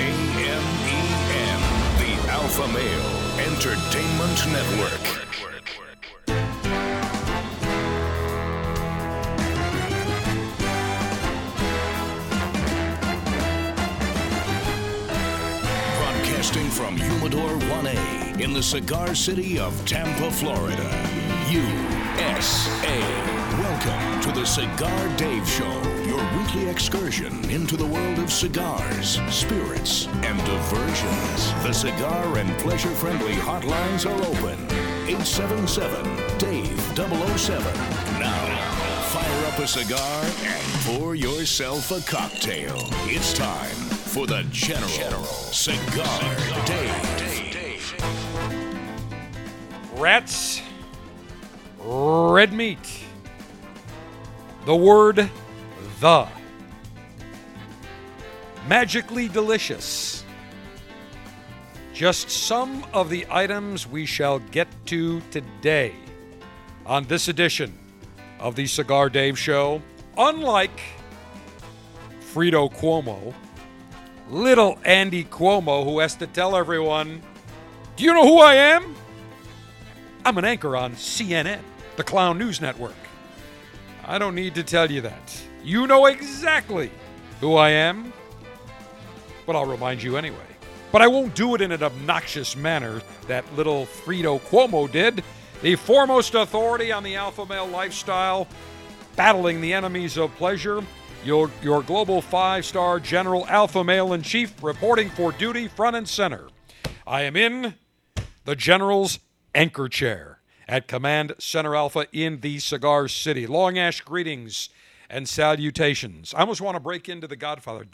A-M-E-N, the Alpha Male Entertainment Network. Broadcasting from Humidor 1A in the cigar city of Tampa, Florida. USA. Welcome to the Cigar Dave Show, your weekly excursion into the world of cigars, spirits, and diversions. The cigar and pleasure friendly hotlines are open. 877 Dave 007. Now, fire up a cigar and pour yourself a cocktail. It's time for the General, Cigar, Dave. Rats, red meat. The word the. Magically delicious. Just some of the items we shall get to today on this edition of the Cigar Dave Show. Unlike Fredo Cuomo, little Andy Cuomo, who has to tell everyone, Do you know who I am? I'm an anchor on CNN, the Clown News Network. I don't need to tell you that. You know exactly who I am, but I'll remind you anyway. But I won't do it in an obnoxious manner that little Fredo Cuomo did, the foremost authority on the alpha male lifestyle, battling the enemies of pleasure. Your, your global five star general alpha male in chief reporting for duty front and center. I am in the general's anchor chair at Command Center Alpha in the Cigar City. Long Ash greetings and salutations. I almost want to break into the Godfather.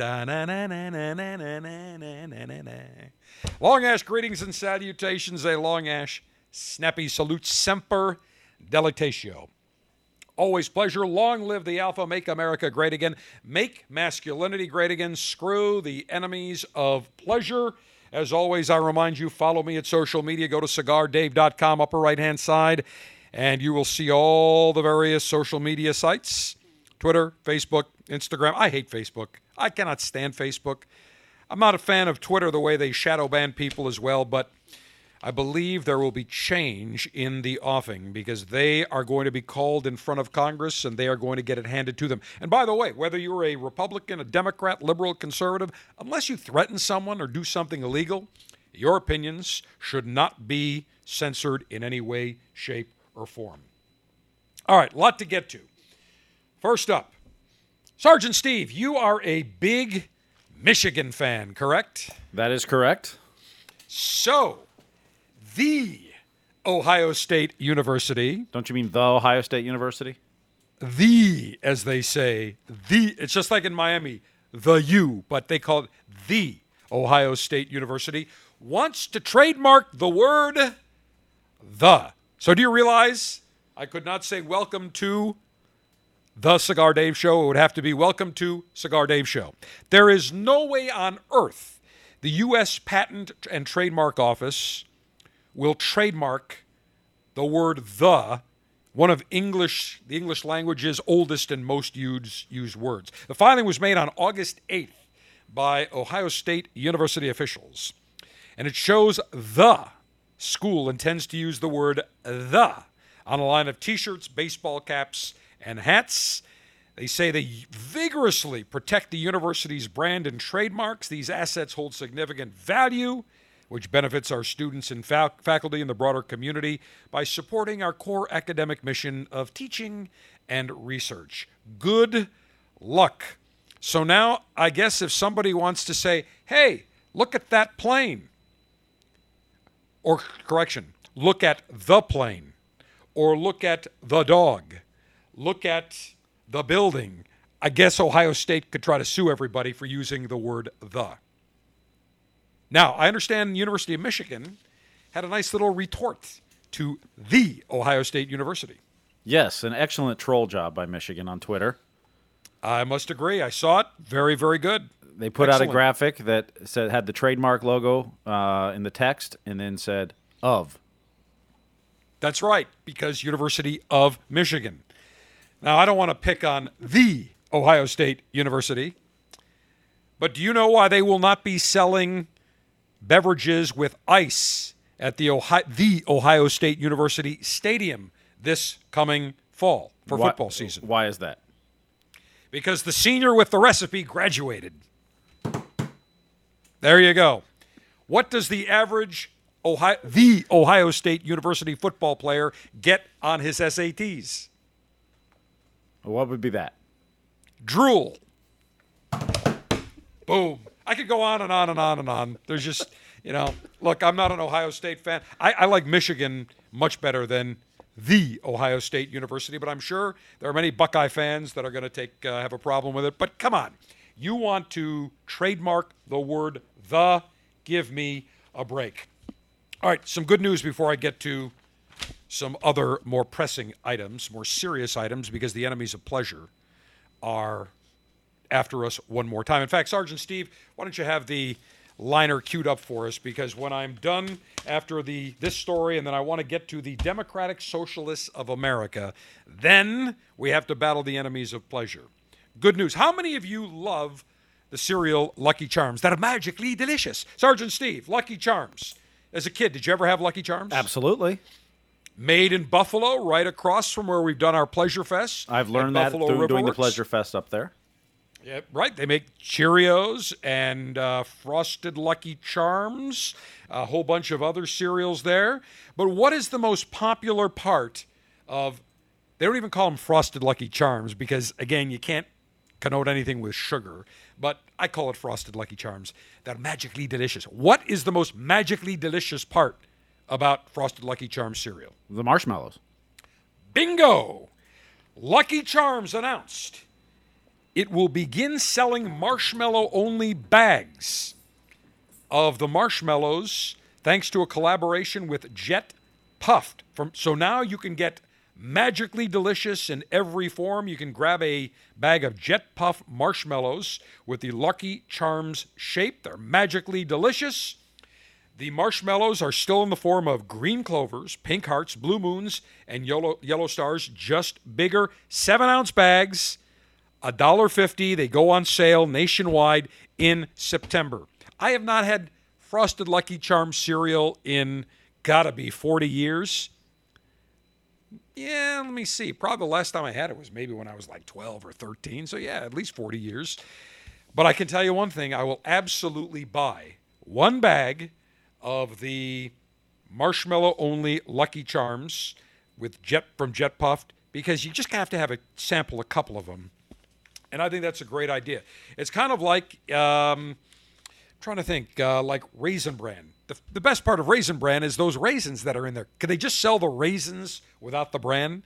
Long Ash greetings and salutations. A Long Ash snappy salute semper delectatio. Always pleasure. Long live the Alpha. Make America great again. Make masculinity great again. Screw the enemies of pleasure. As always, I remind you follow me at social media. Go to cigardave.com, upper right hand side, and you will see all the various social media sites Twitter, Facebook, Instagram. I hate Facebook. I cannot stand Facebook. I'm not a fan of Twitter the way they shadow ban people as well, but I believe there will be change in the offing because they are going to be called in front of Congress and they are going to get it handed to them. And by the way, whether you're a Republican, a Democrat, liberal, conservative, unless you threaten someone or do something illegal, your opinions should not be censored in any way, shape, or form. All right, lot to get to. First up, Sergeant Steve, you are a big Michigan fan, correct? That is correct. So, the Ohio State University, Don't you mean the Ohio State University? the, as they say, the, it's just like in Miami, the U, but they call it the Ohio State University, wants to trademark the word the. So, do you realize I could not say welcome to the Cigar Dave Show? It would have to be welcome to Cigar Dave Show. There is no way on earth the U.S. Patent and Trademark Office will trademark the word the one of english the english language's oldest and most used, used words the filing was made on august 8th by ohio state university officials and it shows the school intends to use the word the on a line of t-shirts baseball caps and hats they say they vigorously protect the university's brand and trademarks these assets hold significant value which benefits our students and fac- faculty and the broader community by supporting our core academic mission of teaching and research. Good luck. So now, I guess if somebody wants to say, hey, look at that plane, or correction, look at the plane, or look at the dog, look at the building, I guess Ohio State could try to sue everybody for using the word the. Now, I understand the University of Michigan had a nice little retort to the Ohio State University. Yes, an excellent troll job by Michigan on Twitter. I must agree. I saw it. Very, very good. They put out a graphic that said had the trademark logo uh, in the text and then said of. That's right, because University of Michigan. Now, I don't want to pick on the Ohio State University, But do you know why they will not be selling beverages with ice at the Ohio, the Ohio State University Stadium this coming fall for Why- football season? Why is that? Because the senior with the recipe graduated. There you go. What does the average Ohio, the Ohio State University football player get on his SATs? What would be that? drool. Boom. I could go on and on and on and on. There's just, you know, look, I'm not an Ohio State fan. I, I like Michigan much better than the Ohio State University, but I'm sure there are many Buckeye fans that are going to take uh, have a problem with it. But come on, you want to trademark the word the? Give me a break. All right, some good news before I get to some other more pressing items, more serious items, because the enemies of pleasure are after us one more time. In fact, Sergeant Steve, why don't you have the liner queued up for us? Because when I'm done after the this story, and then I want to get to the Democratic Socialists of America, then we have to battle the enemies of pleasure. Good news. How many of you love the cereal Lucky Charms that are magically delicious? Sergeant Steve, Lucky Charms. As a kid, did you ever have Lucky Charms? Absolutely. Made in Buffalo, right across from where we've done our Pleasure Fest. I've learned that Buffalo through doing the Pleasure Fest up there. Yeah, right. They make Cheerios and uh, Frosted Lucky Charms, a whole bunch of other cereals there. But what is the most popular part of? They don't even call them Frosted Lucky Charms because, again, you can't connote anything with sugar. But I call it Frosted Lucky Charms. They're magically delicious. What is the most magically delicious part about Frosted Lucky Charms cereal? The marshmallows. Bingo! Lucky Charms announced it will begin selling marshmallow only bags of the marshmallows thanks to a collaboration with Jet Puffed. From so now you can get magically delicious in every form. You can grab a bag of Jet Puff marshmallows with the Lucky Charms shape. They're magically delicious. The marshmallows are still in the form of green clovers, pink hearts, blue moons, and yellow yellow stars, just bigger. Seven ounce bags, $1.50. They go on sale nationwide in September. I have not had Frosted Lucky Charms cereal in gotta be 40 years. Yeah, let me see. Probably the last time I had it was maybe when I was like 12 or 13. So, yeah, at least 40 years. But I can tell you one thing I will absolutely buy one bag of the marshmallow only Lucky Charms with Jet from Jet Puffed because you just have to have a sample a couple of them. And I think that's a great idea. It's kind of like, um, trying to think, uh, like Raisin Bran. The, the best part of Raisin Bran is those raisins that are in there. Could they just sell the raisins without the bran?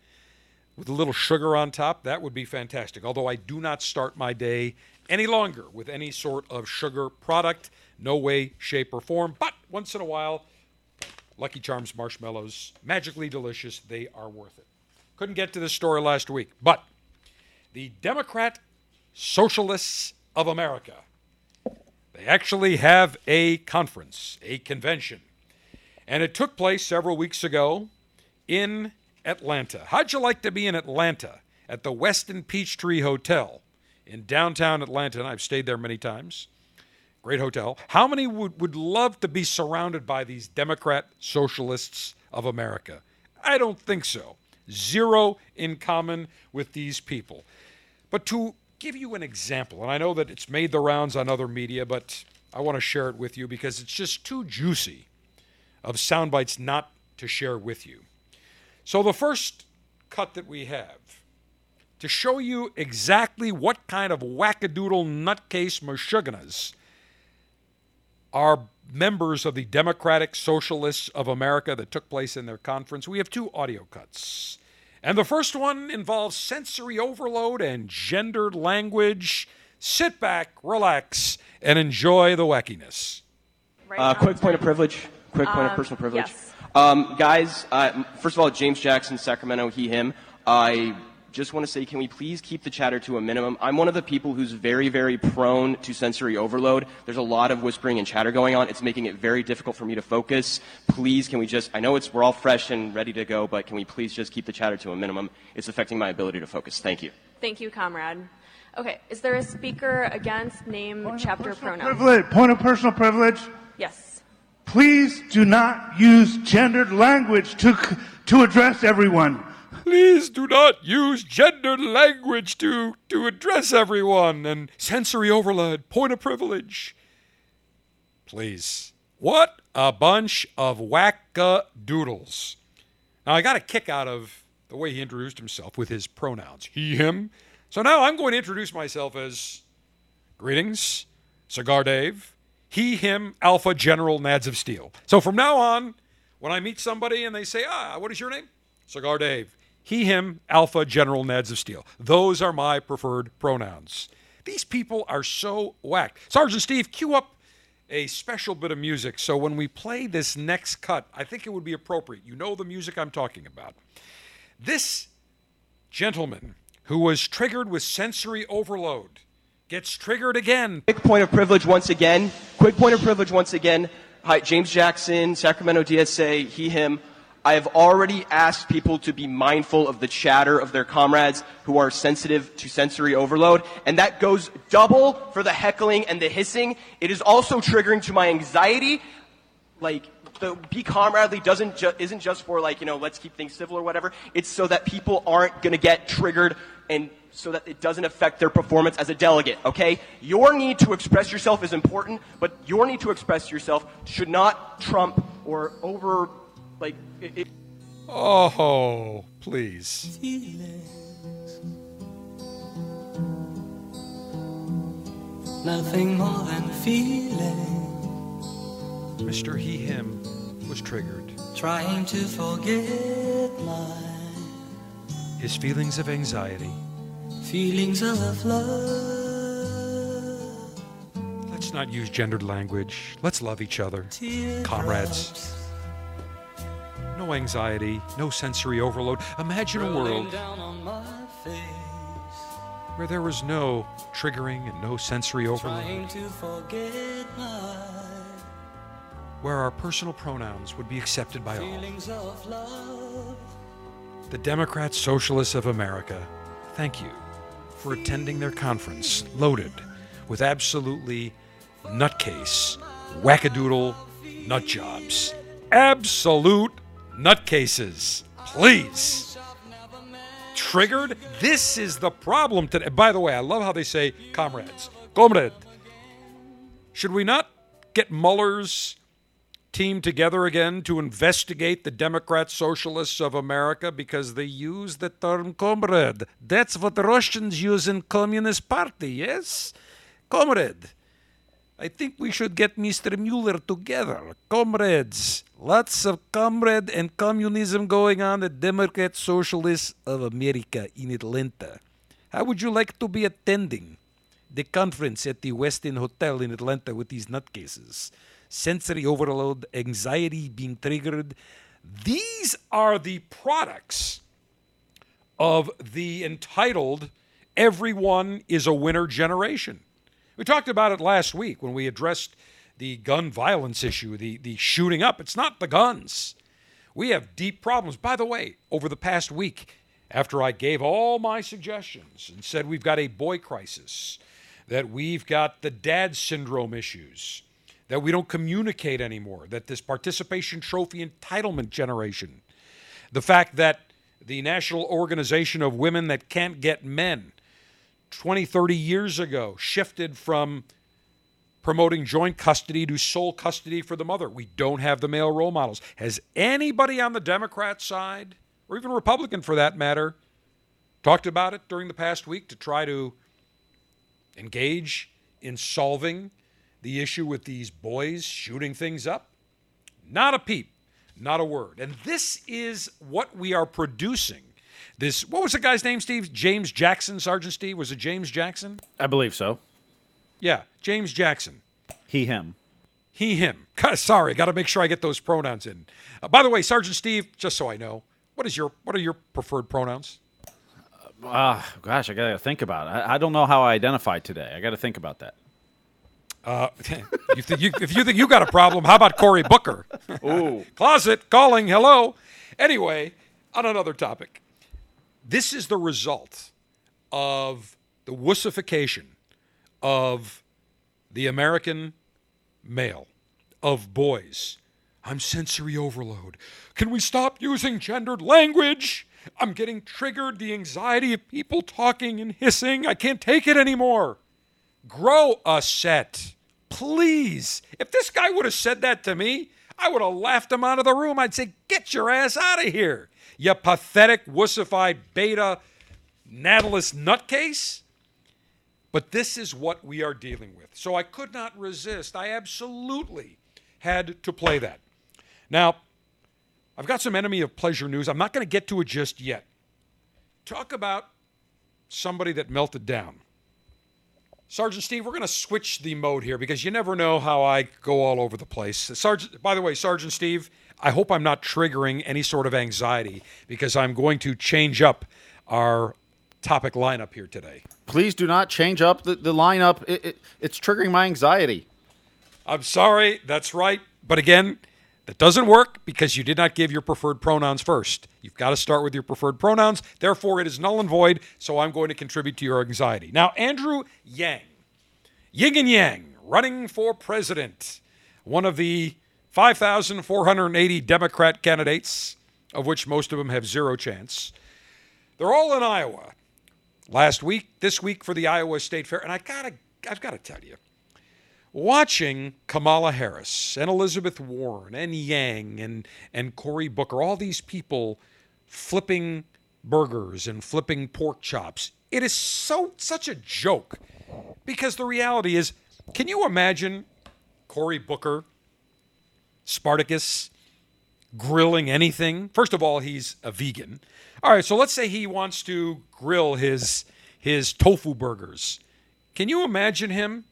with a little sugar on top, that would be fantastic. Although I do not start my day any longer with any sort of sugar product, no way, shape, or form. But once in a while, Lucky Charms marshmallows, magically delicious, they are worth it. Couldn't get to this story last week, but the Democrat Socialists of America, they actually have a conference, a convention. And it took place several weeks ago in Atlanta. How'd you like to be in Atlanta at the Westin Peachtree Hotel in downtown Atlanta? And I've stayed there many times. Great hotel. How many would, would love to be surrounded by these Democrat socialists of America? I don't think so. Zero in common with these people. But to give you an example, and I know that it's made the rounds on other media, but I want to share it with you because it's just too juicy of sound bites not to share with you. So, the first cut that we have to show you exactly what kind of wackadoodle nutcase Meshuggahs are members of the Democratic Socialists of America that took place in their conference, we have two audio cuts. And the first one involves sensory overload and gendered language. Sit back, relax, and enjoy the wackiness. Right Uh, quick point of privilege. Quick point of Um, personal privilege. yes. Um, guys, uh, first of all, James Jackson, Sacramento, he, him. I just want to say, can we please keep the chatter to a minimum? I'm one of the people who's very, very prone to sensory overload. There's a lot of whispering and chatter going on. It's making it very difficult for me to focus. Please, can we just, I know it's, we're all fresh and ready to go, but can we please just keep the chatter to a minimum? It's affecting my ability to focus. Thank you. Thank you, comrade. Okay, is there a speaker against name chapter Personal pronouns? privilege. Point of personal privilege. Yes. Please do not use gendered language to to address everyone. Please do not use gendered language to, to address everyone and sensory overload, point of privilege. Please. What a bunch of wackadoodles. Now, I got a kick out of the way he introduced himself with his pronouns he, him. So now I'm going to introduce myself as Greetings, Cigar Dave, he, him, Alpha General Nads of Steel. So from now on, when I meet somebody and they say, ah, what is your name? Cigar Dave. He, him, Alpha General Nads of Steel. Those are my preferred pronouns. These people are so whacked. Sergeant Steve, cue up a special bit of music so when we play this next cut, I think it would be appropriate. You know the music I'm talking about. This gentleman who was triggered with sensory overload gets triggered again. Quick point of privilege once again. Quick point of privilege once again. Hi, James Jackson, Sacramento DSA, he, him. I have already asked people to be mindful of the chatter of their comrades who are sensitive to sensory overload, and that goes double for the heckling and the hissing. It is also triggering to my anxiety. Like, the be comradely doesn't ju- isn't just for like you know let's keep things civil or whatever. It's so that people aren't going to get triggered and so that it doesn't affect their performance as a delegate. Okay, your need to express yourself is important, but your need to express yourself should not trump or over like it, it Oh, please. Nothing more than feeling, Mr. He, him was triggered. trying to forget my His feelings of anxiety. feelings of love. Let's not use gendered language. Let's love each other. Comrades. No anxiety, no sensory overload. Imagine a world down on my face, where there was no triggering and no sensory overload, trying to forget my where our personal pronouns would be accepted by all. feelings of love. The Democrat Socialists of America, thank you for attending their conference loaded with absolutely nutcase, wackadoodle nut jobs. Absolute nutcases. Please. Triggered? This is the problem today. By the way, I love how they say comrades. Comrade. Should we not get Mueller's team together again to investigate the Democrat Socialists of America because they use the term comrade. That's what Russians use in Communist Party, yes? Comrade. I think we should get Mr. Mueller together. Comrades. Lots of comrade and communism going on at Democrat Socialists of America in Atlanta. How would you like to be attending the conference at the Westin Hotel in Atlanta with these nutcases? Sensory overload, anxiety being triggered. These are the products of the entitled everyone is a winner generation. We talked about it last week when we addressed the gun violence issue, the, the shooting up. It's not the guns. We have deep problems. By the way, over the past week, after I gave all my suggestions and said we've got a boy crisis, that we've got the dad syndrome issues, that we don't communicate anymore, that this participation trophy entitlement generation, the fact that the National Organization of Women That Can't Get Men 20, 30 years ago shifted from promoting joint custody to sole custody for the mother. We don't have the male role models. Has anybody on the Democrat side, or even Republican for that matter, talked about it during the past week to try to engage in solving the issue with these boys shooting things up? Not a peep, not a word. And this is what we are producing. This what was the guy's name, Steve? James Jackson, Sergeant Steve? Was it James Jackson? I believe so. Yeah, James Jackson. He, him. He, him. God, Sorry, got to make sure I get those pronouns in. Uh, by the way, Sergeant Steve, just so I know, what is your what are your preferred pronouns? Ah, gosh, I gotta think about it. I, I don't know how I identified today. I gotta think about that. Uh, you think you, if you think you got a problem, how about Cory Booker? Ooh. Closet calling. Hello. Anyway, on another topic, this is the result of the wussification of the American male, of boys. I'm sensory overload. Can we stop using gendered language? I'm getting triggered. The anxiety of people talking and hissing. I can't take it anymore. Grow a set. Please. If this guy would have said that to me, I would have laughed him out of the room. I'd say, Get your ass out of here, you pathetic, wussified beta, natalist nutcase. But this is what we are dealing with. So I could not resist. I absolutely had to play that. Now, I've got some enemy of pleasure news. I'm not going to get to it just yet. Talk about somebody that melted down. Sergeant Steve, we're going to switch the mode here because you never know how I go all over the place. Sergeant, by the way, Sergeant Steve, I hope I'm not triggering any sort of anxiety because I'm going to change up our topic lineup here today. Please do not change up the, the lineup. It, it, it's triggering my anxiety. I'm sorry, that's right. But again, that doesn't work because you did not give your preferred pronouns first. You've got to start with your preferred pronouns. Therefore, it is null and void, so I'm going to contribute to your anxiety. Now, Andrew Yang, Yin and Yang, running for president, one of the 5,480 Democrat candidates, of which most of them have zero chance. They're all in Iowa. Last week, this week for the Iowa State Fair, and I gotta, I've got to tell you, watching Kamala Harris and Elizabeth Warren and Yang and, and Cory Booker, all these people flipping burgers and flipping pork chops, it is so such a joke. Because the reality is, can you imagine Cory Booker, Spartacus, grilling anything? First of all, he's a vegan. All right, so let's say he wants to grill his his tofu burgers. Can you imagine him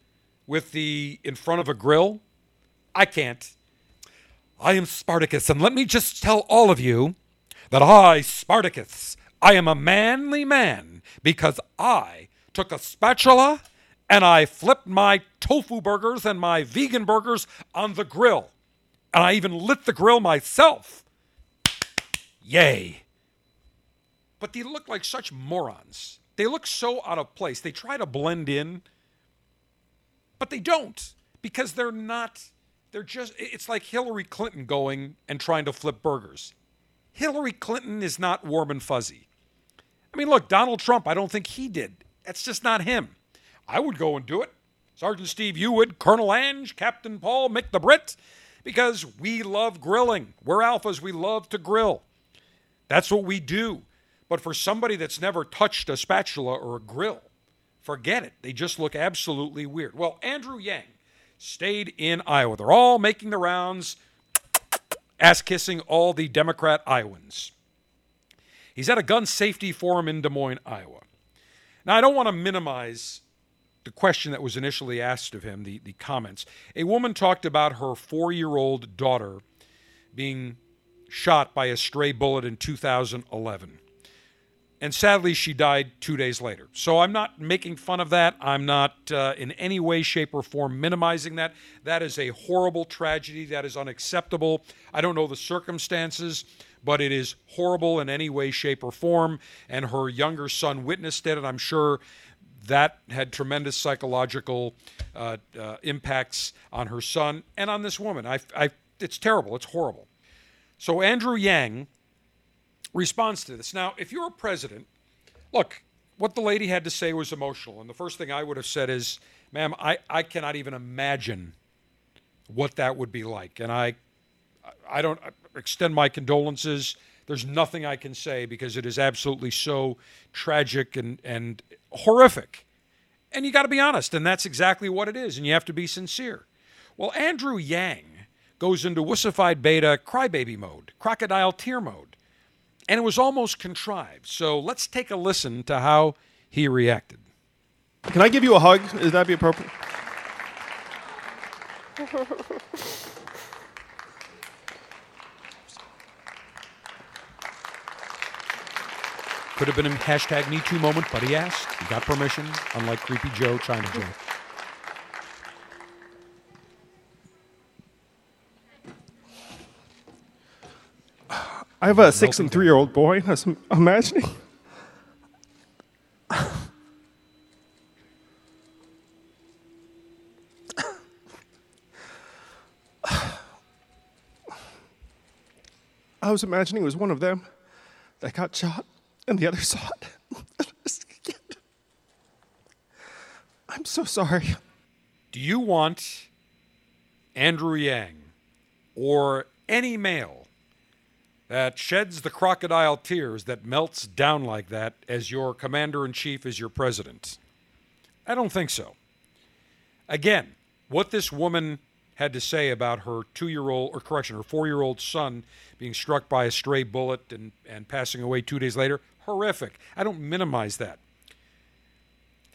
with the in front of a grill? I can't. I am Spartacus, and let me just tell all of you that I, Spartacus, I am a manly man because I took a spatula and I flipped my tofu burgers and my vegan burgers on the grill. And I even lit the grill myself. Yay. But they look like such morons. They look so out of place. They try to blend in, but they don't because they're not, they're just, it's like Hillary Clinton going and trying to flip burgers. Hillary Clinton is not warm and fuzzy. I mean, look, Donald Trump, I don't think he did. That's just not him. I would go and do it. Sergeant Steve, you would, Colonel Ange, Captain Paul, Mick the Brit, because we love grilling. We're alphas, we love to grill. That's what we do. But for somebody that's never touched a spatula or a grill, forget it. They just look absolutely weird. Well, Andrew Yang stayed in Iowa. They're all making the rounds, ass kissing all the Democrat Iowans. He's at a gun safety forum in Des Moines, Iowa. Now, I don't want to minimize the question that was initially asked of him, the, the comments. A woman talked about her four year old daughter being shot by a stray bullet in 2011. And sadly, she died two days later. So I'm not making fun of that. I'm not uh, in any way, shape, or form minimizing that. That is a horrible tragedy. That is unacceptable. I don't know the circumstances, but it is horrible in any way, shape, or form. And her younger son witnessed it, and I'm sure that had tremendous psychological uh, uh, impacts on her son and on this woman. I, I, it's terrible. It's horrible. So Andrew Yang responds to this. Now, if you're a president, look, what the lady had to say was emotional. And the first thing I would have said is, ma'am, I, I cannot even imagine what that would be like. And I, I don't extend my condolences. There's nothing I can say because it is absolutely so tragic and, and horrific. And you got to be honest, and that's exactly what it is, and you have to be sincere. Well, Andrew Yang goes into wussified beta crybaby mode, crocodile tear mode, and it was almost contrived. So let's take a listen to how he reacted. Can I give you a hug? Is that be appropriate? Could have been a hashtag Me Too moment, but he asked. Got permission, unlike Creepy Joe, China Joe. I have a six and three year old boy, I'm imagining. I was imagining it was one of them that got shot and the other saw it. I'm so sorry. Do you want Andrew Yang or any male that sheds the crocodile tears that melts down like that as your commander in chief, as your president? I don't think so. Again, what this woman had to say about her two year old, or correction, her four year old son being struck by a stray bullet and, and passing away two days later, horrific. I don't minimize that.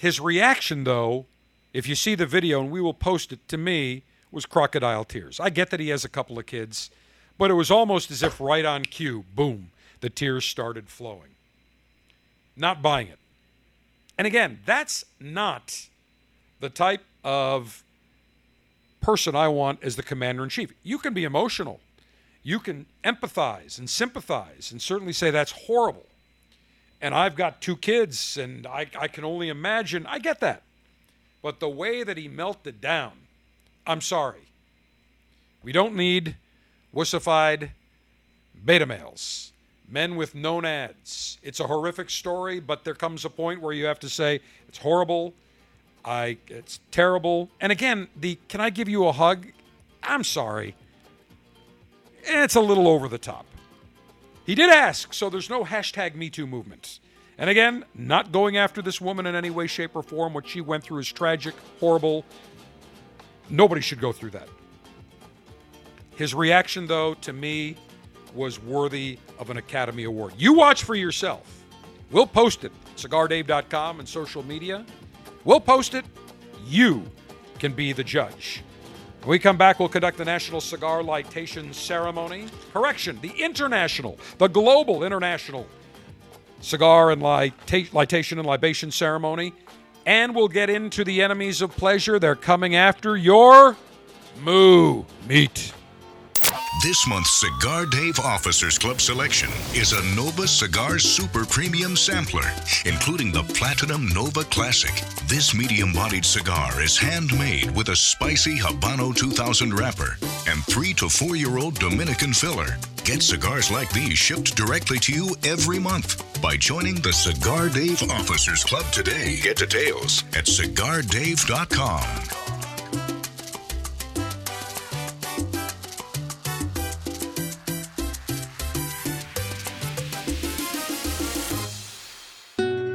His reaction, though, if you see the video, and we will post it to me, was crocodile tears. I get that he has a couple of kids, but it was almost as if right on cue, boom, the tears started flowing. Not buying it. And again, that's not the type of person I want as the commander in chief. You can be emotional, you can empathize and sympathize, and certainly say that's horrible. And I've got two kids, and I, I can only imagine. I get that. But the way that he melted down, I'm sorry. We don't need wussified beta males, men with known ads. It's a horrific story, but there comes a point where you have to say it's horrible. I it's terrible. And again, the can I give you a hug? I'm sorry. It's a little over the top. He did ask, so there's no hashtag MeToo movement. And again, not going after this woman in any way, shape, or form. What she went through is tragic, horrible. Nobody should go through that. His reaction, though, to me, was worthy of an Academy Award. You watch for yourself. We'll post it, cigardave.com and social media. We'll post it. You can be the judge. When we come back, we'll conduct the National Cigar Lightation Ceremony. Correction, the international, the global international cigar and lita- lightation and libation ceremony. And we'll get into the enemies of pleasure. They're coming after your moo meat. This month's Cigar Dave Officers Club selection is a Nova Cigar Super Premium Sampler, including the Platinum Nova Classic. This medium bodied cigar is handmade with a spicy Habano 2000 wrapper and three to four year old Dominican filler. Get cigars like these shipped directly to you every month by joining the Cigar Dave Officers Club today. Get details at cigardave.com.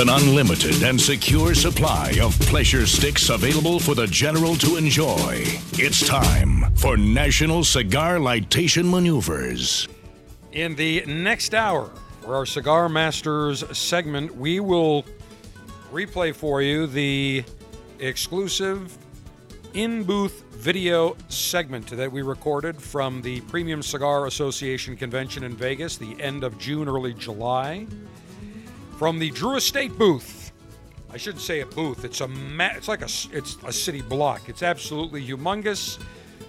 An unlimited and secure supply of pleasure sticks available for the general to enjoy, it's time for National Cigar Lightation Maneuvers. In the next hour, for our Cigar Masters segment, we will replay for you the exclusive in booth video segment that we recorded from the Premium Cigar Association convention in Vegas, the end of June, early July. From the Drew Estate booth. I shouldn't say a booth. It's a ma- it's like a it's a city block. It's absolutely humongous.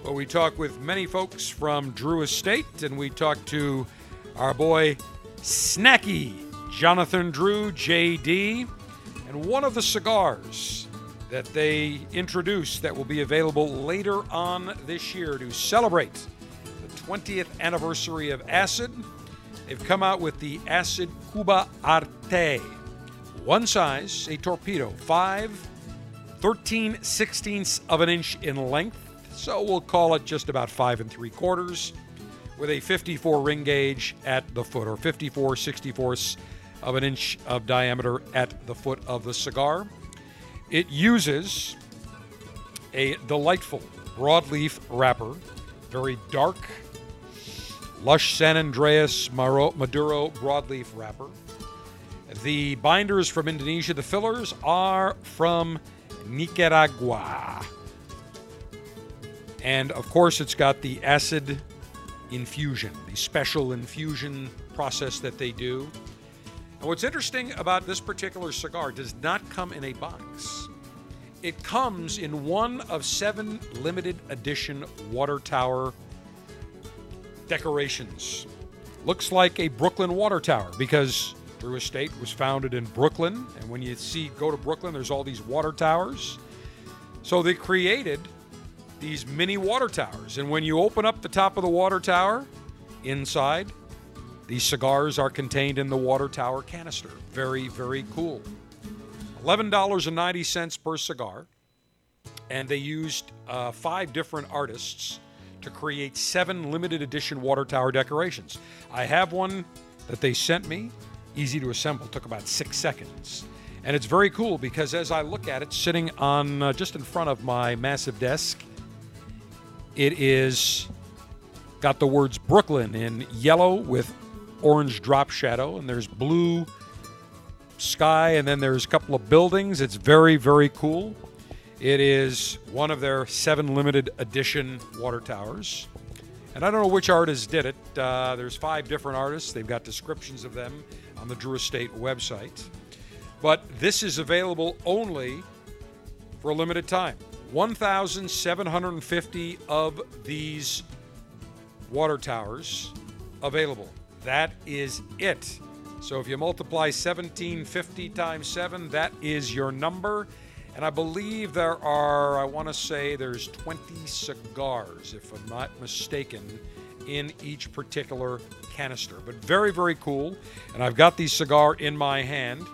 where we talk with many folks from Drew Estate, and we talk to our boy Snacky, Jonathan Drew, JD, and one of the cigars that they introduce that will be available later on this year to celebrate the 20th anniversary of Acid. They've come out with the Acid Cuba Arte. One size, a torpedo, 5 13 sixteenths of an inch in length, so we'll call it just about 5 and 3 quarters, with a 54 ring gauge at the foot, or 54 64ths of an inch of diameter at the foot of the cigar. It uses a delightful broadleaf wrapper, very dark, lush San Andreas Maduro broadleaf wrapper. The binders from Indonesia, the fillers are from Nicaragua. And of course, it's got the acid infusion, the special infusion process that they do. And what's interesting about this particular cigar does not come in a box. It comes in one of seven limited edition water tower decorations. Looks like a Brooklyn water tower because Drew Estate was founded in Brooklyn. And when you see, go to Brooklyn, there's all these water towers. So they created these mini water towers. And when you open up the top of the water tower, inside, these cigars are contained in the water tower canister. Very, very cool. $11.90 per cigar. And they used uh, five different artists to create seven limited edition water tower decorations. I have one that they sent me, easy to assemble, took about six seconds. And it's very cool because as I look at it, sitting on uh, just in front of my massive desk, it is got the words Brooklyn in yellow with orange drop shadow, and there's blue sky, and then there's a couple of buildings. It's very, very cool. It is one of their seven limited edition water towers. And I don't know which artist did it. Uh, there's five different artists. They've got descriptions of them on the Drew Estate website. But this is available only for a limited time. 1,750 of these water towers available. That is it. So if you multiply 1750 times 7, that is your number. And I believe there are, I want to say there's 20 cigars, if I'm not mistaken, in each particular canister. But very, very cool. And I've got the cigar in my hand.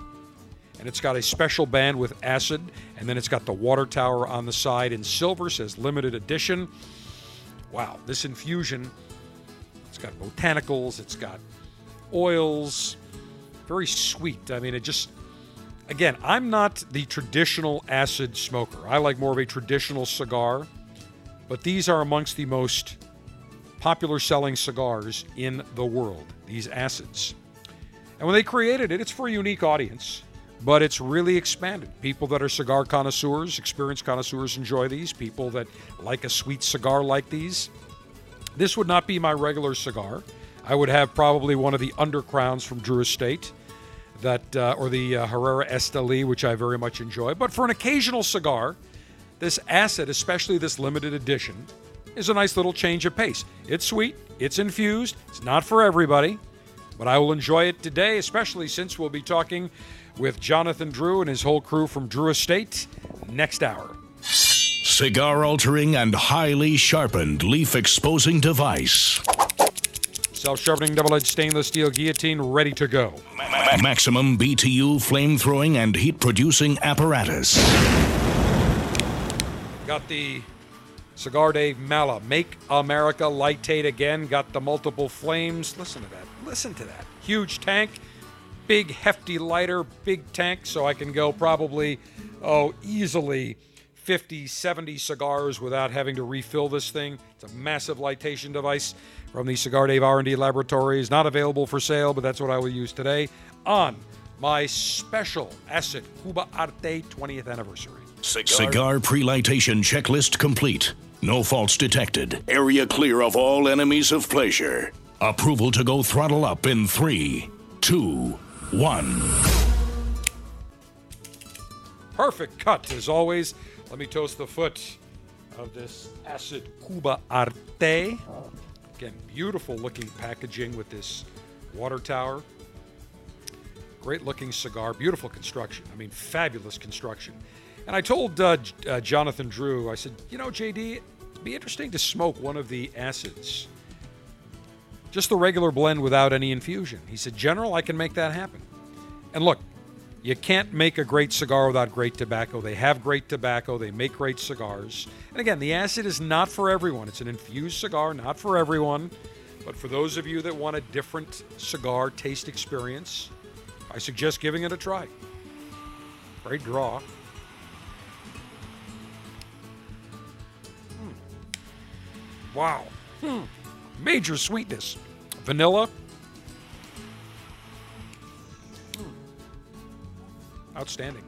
And it's got a special band with acid. And then it's got the water tower on the side in silver, says limited edition. Wow, this infusion, it's got botanicals, it's got oils, very sweet. I mean, it just, again, I'm not the traditional acid smoker. I like more of a traditional cigar, but these are amongst the most popular selling cigars in the world, these acids. And when they created it, it's for a unique audience, but it's really expanded. People that are cigar connoisseurs, experienced connoisseurs enjoy these. People that like a sweet cigar like these. This would not be my regular cigar. I would have probably one of the undercrowns from Drew Estate, that uh, or the uh, Herrera Esteli, which I very much enjoy. But for an occasional cigar, this acid, especially this limited edition, is a nice little change of pace. It's sweet, it's infused, it's not for everybody, but I will enjoy it today, especially since we'll be talking with Jonathan Drew and his whole crew from Drew Estate next hour. Cigar altering and highly sharpened leaf exposing device. Self sharpening double edged stainless steel guillotine ready to go. Maximum BTU flame throwing and heat producing apparatus. Got the Cigar Dave Mala. Make America Lightate again. Got the multiple flames. Listen to that. Listen to that. Huge tank. Big, hefty lighter. Big tank. So I can go probably, oh, easily 50, 70 cigars without having to refill this thing. It's a massive lightation device from the Cigar Dave R&D Laboratories. Not available for sale, but that's what I will use today on my special Acid Cuba Arte 20th anniversary. Cigar pre-lightation checklist complete. No faults detected. Area clear of all enemies of pleasure. Approval to go throttle up in three, two, one. Perfect cut as always. Let me toast the foot of this Acid Cuba Arte. Again, beautiful looking packaging with this water tower. Great looking cigar, beautiful construction. I mean, fabulous construction. And I told uh, uh, Jonathan Drew, I said, you know, JD, it'd be interesting to smoke one of the acids. Just the regular blend without any infusion. He said, General, I can make that happen. And look, you can't make a great cigar without great tobacco. They have great tobacco, they make great cigars. And again, the acid is not for everyone. It's an infused cigar, not for everyone. But for those of you that want a different cigar taste experience, I suggest giving it a try. Great draw. Hmm. Wow. Hmm. Major sweetness. Vanilla. Outstanding.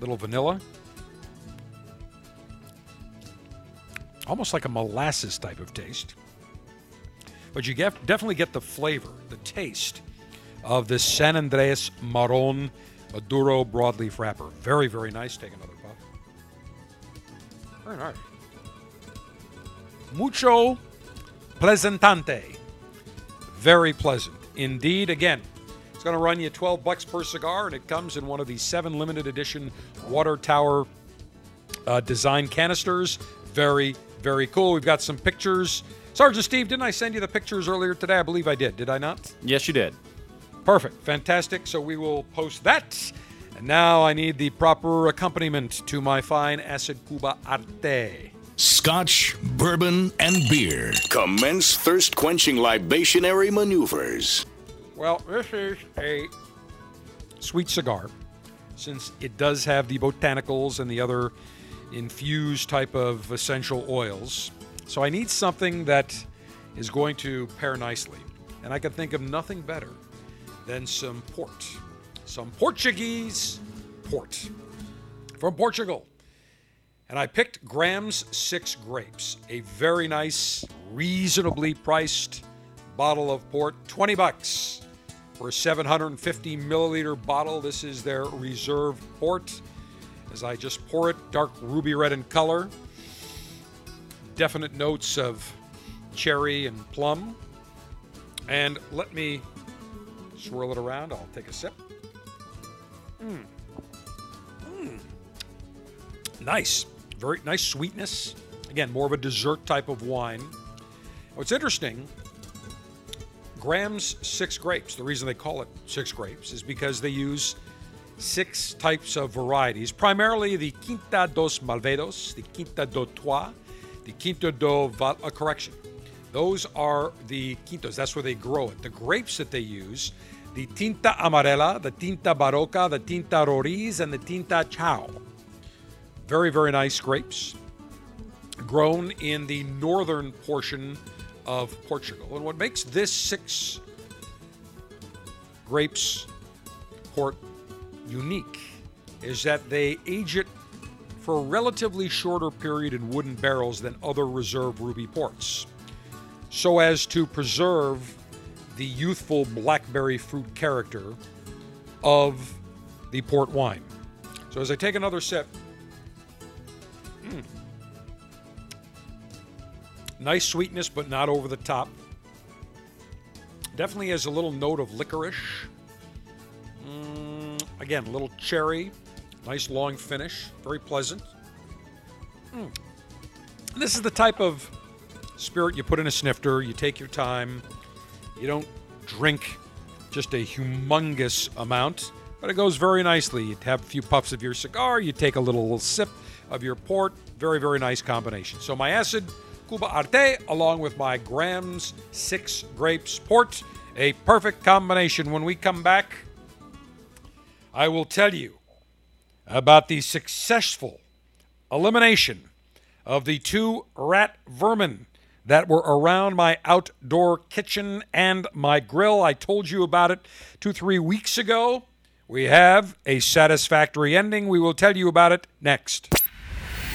Little vanilla. Almost like a molasses type of taste. But you get, definitely get the flavor, the taste of this San Andres Marron Maduro broadleaf wrapper. Very, very nice. Take another puff. Very nice. Mucho pleasantante. Very pleasant. Indeed, again, it's going to run you 12 bucks per cigar, and it comes in one of these seven limited edition water tower uh, design canisters. Very, very cool. We've got some pictures. Sergeant Steve, didn't I send you the pictures earlier today? I believe I did. Did I not? Yes, you did. Perfect. Fantastic. So we will post that. And now I need the proper accompaniment to my fine Acid Cuba Arte. Scotch, bourbon, and beer. Commence thirst quenching libationary maneuvers. Well, this is a sweet cigar, since it does have the botanicals and the other infused type of essential oils. So I need something that is going to pair nicely. And I can think of nothing better than some port. Some Portuguese port from Portugal. And I picked Graham's Six Grapes, a very nice, reasonably priced bottle of port, 20 bucks for a 750 milliliter bottle. This is their reserve port. As I just pour it, dark ruby red in color, definite notes of cherry and plum. And let me swirl it around. I'll take a sip. Mm. Mm. Nice. Very nice sweetness. Again, more of a dessert type of wine. What's interesting, Graham's Six Grapes, the reason they call it Six Grapes is because they use six types of varieties, primarily the Quinta dos Malvedos, the Quinta do Trois, the Quinta do Val, uh, correction. Those are the quintos. That's where they grow it. The grapes that they use, the Tinta Amarela, the Tinta Barroca, the Tinta Roriz, and the Tinta Chao. Very, very nice grapes. Grown in the northern portion of Portugal. And what makes this six grapes port unique is that they age it for a relatively shorter period in wooden barrels than other reserve ruby ports, so as to preserve the youthful blackberry fruit character of the port wine. So as I take another sip, nice sweetness, but not over the top. Definitely has a little note of licorice. Mm, again, a little cherry. Nice long finish. Very pleasant. Mm. This is the type of spirit you put in a snifter. You take your time. You don't drink just a humongous amount, but it goes very nicely. You have a few puffs of your cigar. You take a little, little sip of your port. Very, very nice combination. So my acid Cuba Arte, along with my Graham's Six Grapes Port. A perfect combination. When we come back, I will tell you about the successful elimination of the two rat vermin that were around my outdoor kitchen and my grill. I told you about it two, three weeks ago. We have a satisfactory ending. We will tell you about it next.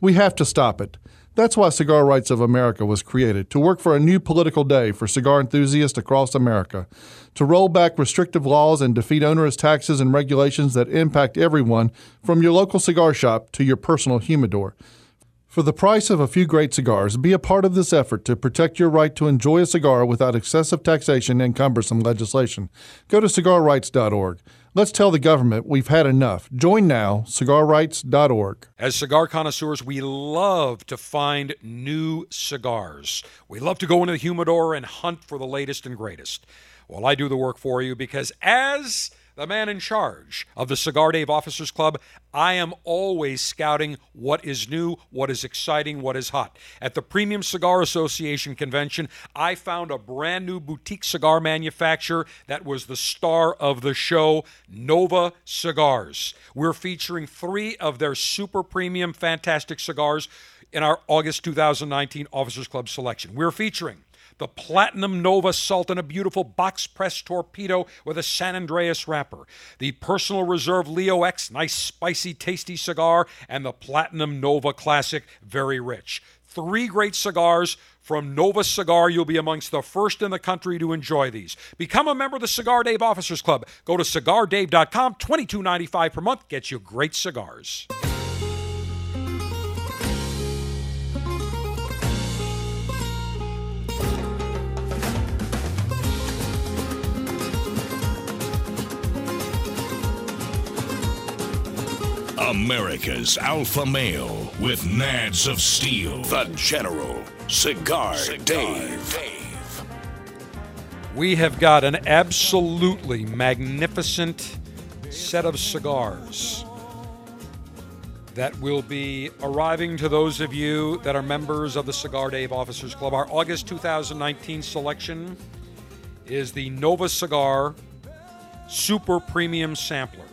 We have to stop it. That's why Cigar Rights of America was created to work for a new political day for cigar enthusiasts across America, to roll back restrictive laws and defeat onerous taxes and regulations that impact everyone from your local cigar shop to your personal humidor. For the price of a few great cigars, be a part of this effort to protect your right to enjoy a cigar without excessive taxation and cumbersome legislation. Go to cigarrights.org. Let's tell the government we've had enough. Join now, cigarrights.org. As cigar connoisseurs, we love to find new cigars. We love to go into the humidor and hunt for the latest and greatest. Well, I do the work for you because as the man in charge of the Cigar Dave Officers Club, I am always scouting what is new, what is exciting, what is hot. At the Premium Cigar Association convention, I found a brand new boutique cigar manufacturer that was the star of the show, Nova Cigars. We're featuring three of their super premium, fantastic cigars in our August 2019 Officers Club selection. We're featuring the Platinum Nova Sultan, a beautiful box press torpedo with a San Andreas wrapper, the Personal Reserve Leo X, nice, spicy, tasty cigar, and the Platinum Nova Classic, very rich. Three great cigars from Nova Cigar. You'll be amongst the first in the country to enjoy these. Become a member of the Cigar Dave Officers Club. Go to cigardave.com. $22.95 per month gets you great cigars. America's alpha male with nads of steel. The General Cigar, Dave. We have got an absolutely magnificent set of cigars that will be arriving to those of you that are members of the Cigar Dave Officers Club. Our August 2019 selection is the Nova Cigar Super Premium Sampler.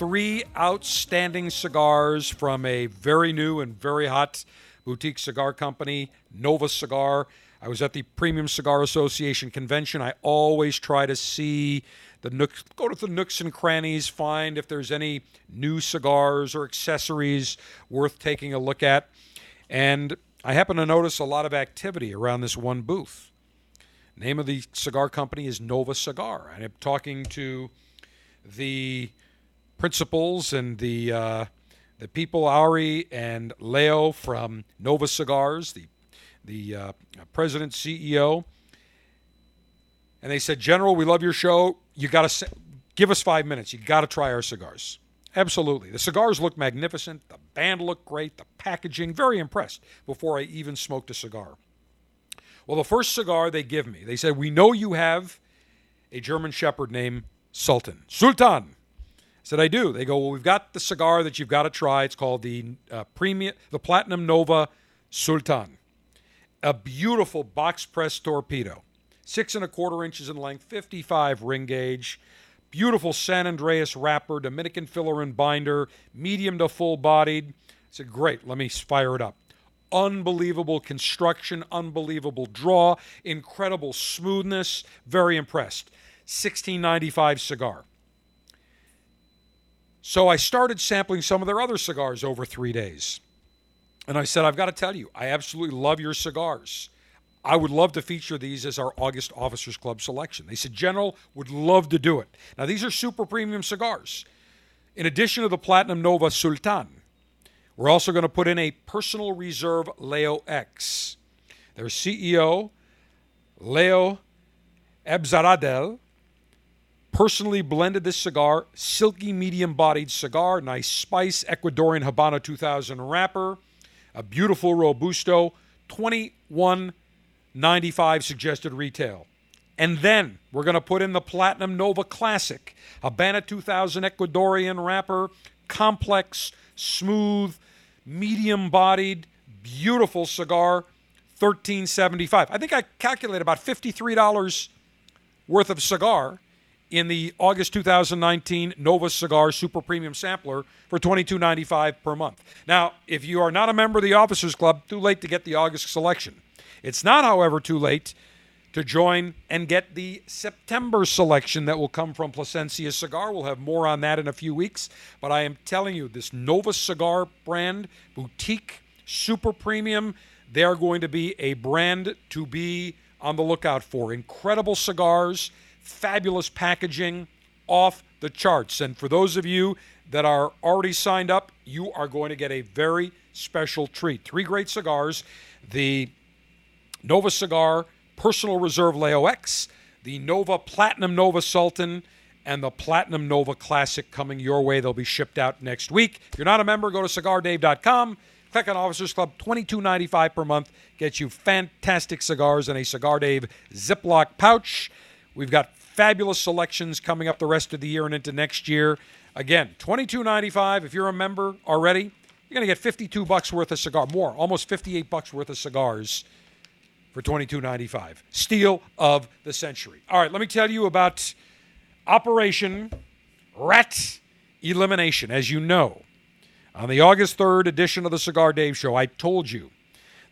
Three outstanding cigars from a very new and very hot boutique cigar company, Nova Cigar. I was at the Premium Cigar Association convention. I always try to see the nooks, go to the nooks and crannies, find if there's any new cigars or accessories worth taking a look at. And I happen to notice a lot of activity around this one booth. Name of the cigar company is Nova Cigar. And I'm talking to the principals and the uh, the people Ari and Leo from Nova Cigars, the the uh, president CEO, and they said, "General, we love your show. You got to give us five minutes. You got to try our cigars." Absolutely. The cigars look magnificent. The band looked great. The packaging, very impressed before I even smoked a cigar. Well, the first cigar they give me, they said, We know you have a German Shepherd named Sultan. Sultan. I said, I do. They go, Well, we've got the cigar that you've got to try. It's called the uh, Premium, the Platinum Nova Sultan. A beautiful box press torpedo, six and a quarter inches in length, 55 ring gauge. Beautiful San Andreas wrapper, Dominican filler and binder, medium to full bodied. I said, Great, let me fire it up. Unbelievable construction, unbelievable draw, incredible smoothness. Very impressed. 1695 cigar. So I started sampling some of their other cigars over three days. And I said, I've got to tell you, I absolutely love your cigars. I would love to feature these as our August Officers Club selection. They said, General, would love to do it. Now, these are super premium cigars. In addition to the Platinum Nova Sultan, We're also going to put in a personal reserve Leo X. Their CEO, Leo Ebzaradel, personally blended this cigar, silky medium bodied cigar, nice spice, Ecuadorian Habana 2000 wrapper, a beautiful Robusto, 21.95 suggested retail. And then we're going to put in the Platinum Nova Classic, Habana 2000 Ecuadorian wrapper, complex, smooth, medium bodied, beautiful cigar, 1375. I think I calculated about $53 worth of cigar in the August 2019 Nova Cigar Super Premium Sampler for $22.95 per month. Now, if you are not a member of the Officers Club, too late to get the August selection. It's not, however, too late to join and get the September selection that will come from Plasencia Cigar. We'll have more on that in a few weeks. But I am telling you, this Nova Cigar brand, boutique, super premium, they're going to be a brand to be on the lookout for. Incredible cigars, fabulous packaging, off the charts. And for those of you that are already signed up, you are going to get a very special treat. Three great cigars. The Nova Cigar Personal Reserve Leo X, the Nova Platinum Nova Sultan, and the Platinum Nova Classic coming your way. They'll be shipped out next week. If you're not a member, go to cigardave.com. Click on Officers Club, $22.95 per month. Gets you fantastic cigars in a Cigar Dave Ziploc pouch. We've got fabulous selections coming up the rest of the year and into next year. Again, $22.95. If you're a member already, you're going to get 52 bucks worth of cigar, more, almost 58 bucks worth of cigars for $22.95. Steal of the century. All right, let me tell you about Operation Rat Elimination. As you know, on the August 3rd edition of the Cigar Dave Show, I told you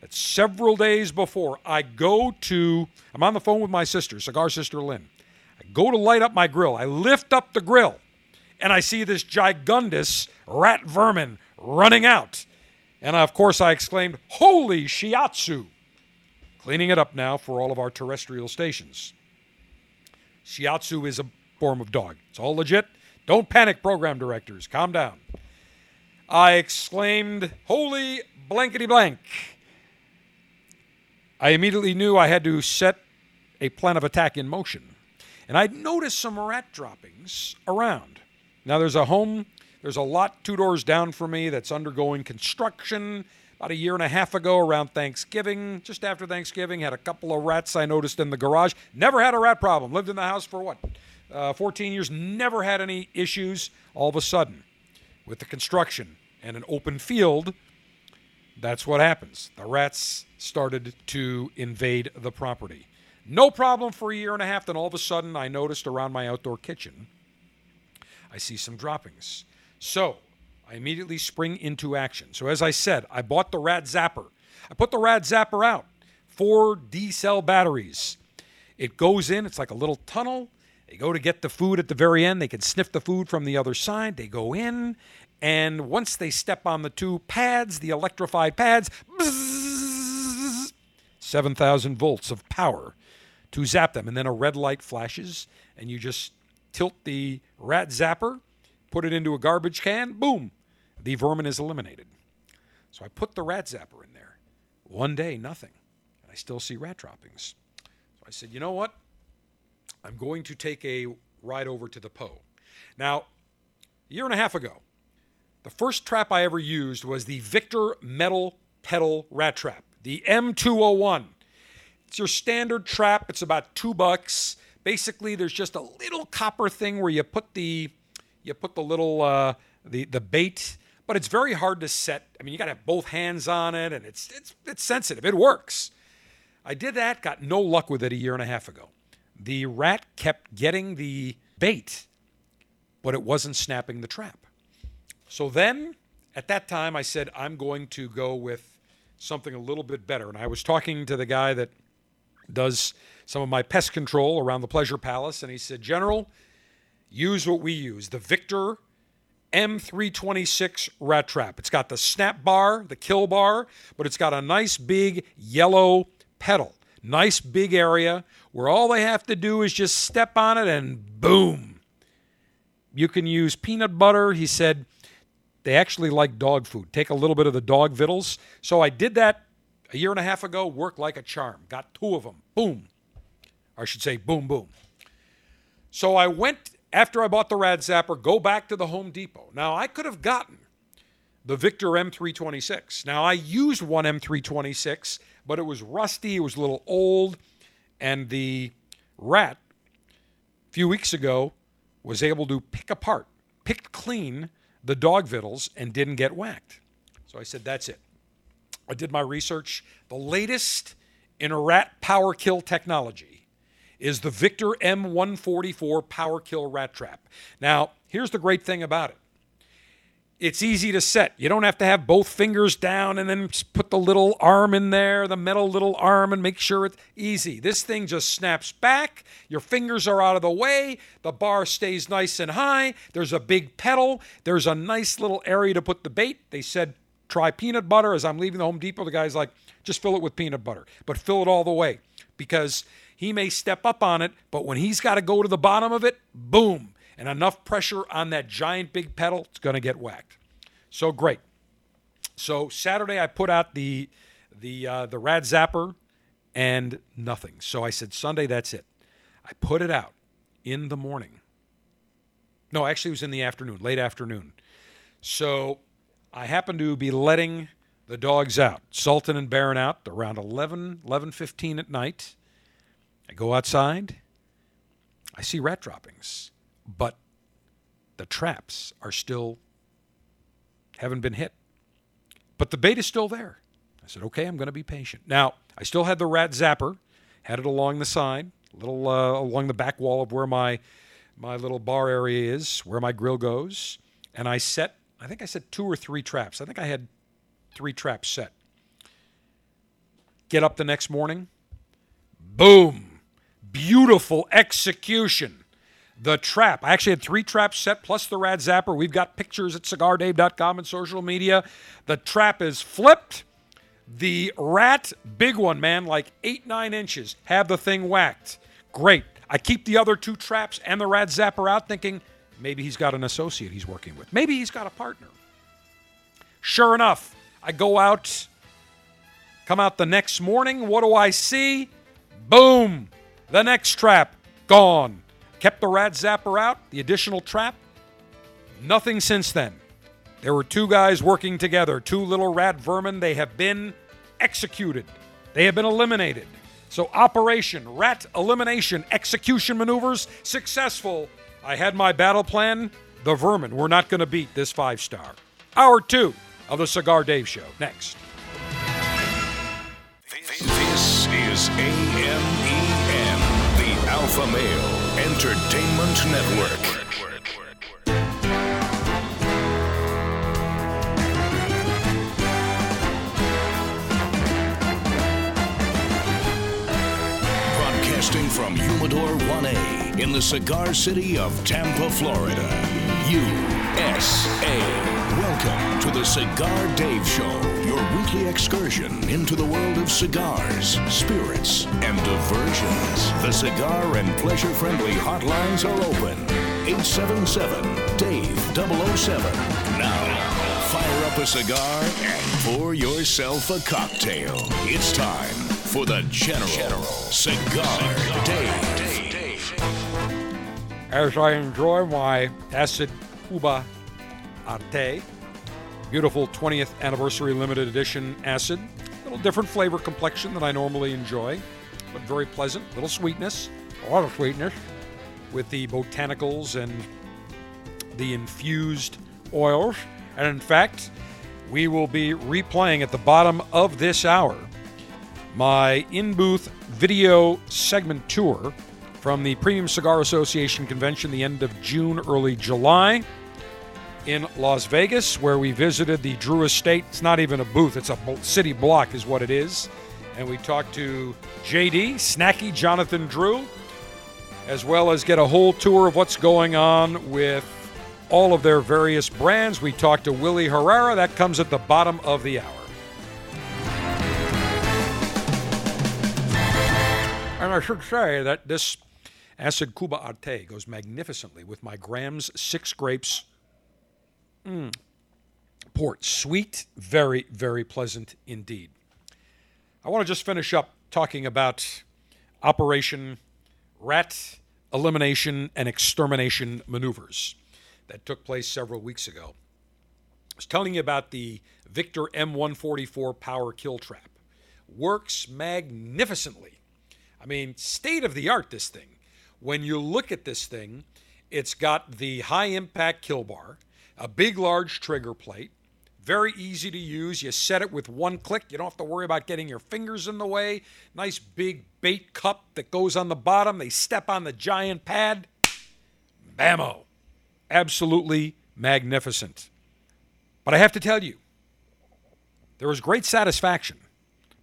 that several days before I go to, I'm on the phone with my sister, cigar sister Lynn. I go to light up my grill. I lift up the grill and I see this gigundous rat vermin running out. And of course, I exclaimed, Holy shiatsu! Cleaning it up now for all of our terrestrial stations. Shiatsu is a form of dog. It's all legit. Don't panic, program directors. Calm down. I exclaimed, Holy blankety blank. I immediately knew I had to set a plan of attack in motion. And I'd noticed some rat droppings around. Now, there's a home, there's a lot two doors down from me that's undergoing construction. About a year and a half ago, around Thanksgiving, just after Thanksgiving, had a couple of rats I noticed in the garage. Never had a rat problem. Lived in the house for what? Uh, 14 years, never had any issues. All of a sudden, with the construction and an open field, that's what happens. The rats started to invade the property. No problem for a year and a half. Then all of a sudden, I noticed around my outdoor kitchen, I see some droppings. So I immediately spring into action. So as I said, I bought the Rat Zapper. I put the Rat Zapper out. Four D cell batteries. It goes in, it's like a little tunnel. They go to get the food at the very end. They can sniff the food from the other side. They go in, and once they step on the two pads, the electrified pads, 7,000 volts of power to zap them. And then a red light flashes, and you just tilt the rat zapper, put it into a garbage can, boom, the vermin is eliminated. So I put the rat zapper in there. One day, nothing. And I still see rat droppings. So I said, you know what? I'm going to take a ride over to the Poe. Now, a year and a half ago, the first trap I ever used was the Victor Metal Pedal Rat Trap, the M201. It's your standard trap. It's about two bucks. Basically, there's just a little copper thing where you put the you put the little uh, the the bait, but it's very hard to set. I mean, you got to have both hands on it, and it's it's it's sensitive. It works. I did that. Got no luck with it a year and a half ago. The rat kept getting the bait, but it wasn't snapping the trap. So then, at that time, I said, I'm going to go with something a little bit better. And I was talking to the guy that does some of my pest control around the Pleasure Palace, and he said, General, use what we use the Victor M326 rat trap. It's got the snap bar, the kill bar, but it's got a nice big yellow pedal. Nice big area where all they have to do is just step on it and boom. You can use peanut butter. He said, they actually like dog food. Take a little bit of the dog vittles. So I did that a year and a half ago, worked like a charm. Got two of them. Boom. Or I should say, boom, boom. So I went, after I bought the Rat Zapper, go back to the Home Depot. Now, I could have gotten the Victor M326. Now, I used one M326, but it was rusty, it was a little old, and the rat, a few weeks ago, was able to pick apart, pick clean the dog vittles and didn't get whacked. So I said, that's it. I did my research. The latest in a rat power kill technology is the Victor M144 power kill rat trap. Now, here's the great thing about it it's easy to set. You don't have to have both fingers down and then put the little arm in there, the metal little arm, and make sure it's easy. This thing just snaps back. Your fingers are out of the way. The bar stays nice and high. There's a big pedal. There's a nice little area to put the bait. They said try peanut butter. As I'm leaving the Home Depot, the guy's like, just fill it with peanut butter, but fill it all the way because he may step up on it, but when he's got to go to the bottom of it, boom, and enough pressure on that giant big pedal, it's going to get whacked. So great. So Saturday I put out the the uh, the Rat Zapper and nothing. So I said Sunday that's it. I put it out in the morning. No, actually it was in the afternoon, late afternoon. So I happened to be letting the dogs out, Sultan and Baron out around 11, 11.15 at night. I go outside. I see rat droppings, but the traps are still haven't been hit. But the bait is still there. I said, okay, I'm going to be patient. Now, I still had the rat zapper, had it along the side, a little uh, along the back wall of where my my little bar area is, where my grill goes, and I set. I think I set two or three traps. I think I had three traps set. Get up the next morning. Boom. Beautiful execution. The trap. I actually had three traps set plus the rat zapper. We've got pictures at cigardave.com and social media. The trap is flipped. The rat, big one, man, like eight, nine inches, have the thing whacked. Great. I keep the other two traps and the rat zapper out thinking maybe he's got an associate he's working with. Maybe he's got a partner. Sure enough, I go out, come out the next morning. What do I see? Boom! The next trap, gone. Kept the rat zapper out, the additional trap. Nothing since then. There were two guys working together, two little rat vermin. They have been executed, they have been eliminated. So, Operation Rat Elimination Execution Maneuvers successful. I had my battle plan. The vermin were not going to beat this five star. Hour two of the Cigar Dave Show. Next. This is the Alpha Male Entertainment Network. Broadcasting from Humidor 1A in the cigar city of Tampa, Florida. USA. To the Cigar Dave Show, your weekly excursion into the world of cigars, spirits, and diversions. The cigar and pleasure friendly hotlines are open. 877 Dave 007. Now, fire up a cigar and pour yourself a cocktail. It's time for the General, Cigar, dave dave Dave. As I enjoy my Acid Cuba Arte, beautiful 20th anniversary limited edition acid, a little different flavor complexion than I normally enjoy, but very pleasant, little sweetness, a lot of sweetness with the botanicals and the infused oils. And in fact, we will be replaying at the bottom of this hour my in booth video segment tour from the Premium Cigar Association convention the end of June, early July in Las Vegas, where we visited the Drew Estate. It's not even a booth, it's a city block, is what it is. And we talked to JD, Snacky Jonathan Drew, as well as get a whole tour of what's going on with all of their various brands. We talked to Willy Herrera. That comes at the bottom of the hour. And I should say that this Acid Cuba Arte goes magnificently with my Graham's Six Grapes mm, port. Sweet, very, very pleasant indeed. I want to just finish up talking about Operation Rat Elimination and Extermination Maneuvers that took place several weeks ago. I was telling you about the Victor M144 power kill trap. Works magnificently. I mean, state of the art, this thing. When you look at this thing, it's got the high impact kill bar, a big, large trigger plate, very easy to use. You set it with one click. You don't have to worry about getting your fingers in the way. Nice big bait cup that goes on the bottom. They step on the giant pad. Bammo. Absolutely magnificent. But I have to tell you, there was great satisfaction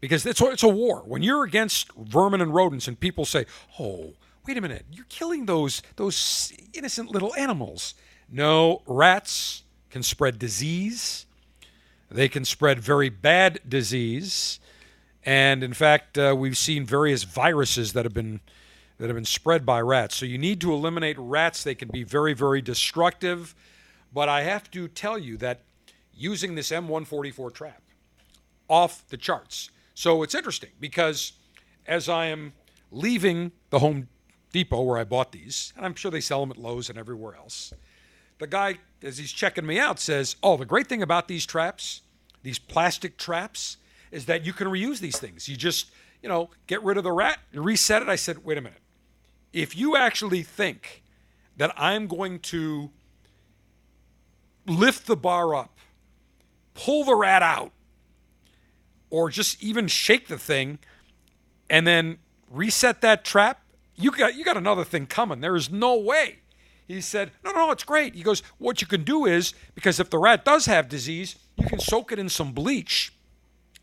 because it's, it's a war. When you're against vermin and rodents and people say, oh, wait a minute, you're killing those, those innocent little animals. No, rats can spread disease. They can spread very bad disease. And in fact, uh, we've seen various viruses that have been that have been spread by rats. So you need to eliminate rats. They can be very, very destructive. But I have to tell you that using this M144 trap, off the charts. So it's interesting because as I am leaving the Home Depot where I bought these, and I'm sure they sell them at Lowe's and everywhere else, the guy, as he's checking me out, says, Oh, the great thing about these traps, these plastic traps, is that you can reuse these things. You just, you know, get rid of the rat, reset it. I said, Wait a minute. If you actually think that I'm going to lift the bar up, pull the rat out, or just even shake the thing and then reset that trap, you got you got another thing coming. There is no way. He said, "No, no, it's great." He goes, "What you can do is because if the rat does have disease, you can soak it in some bleach.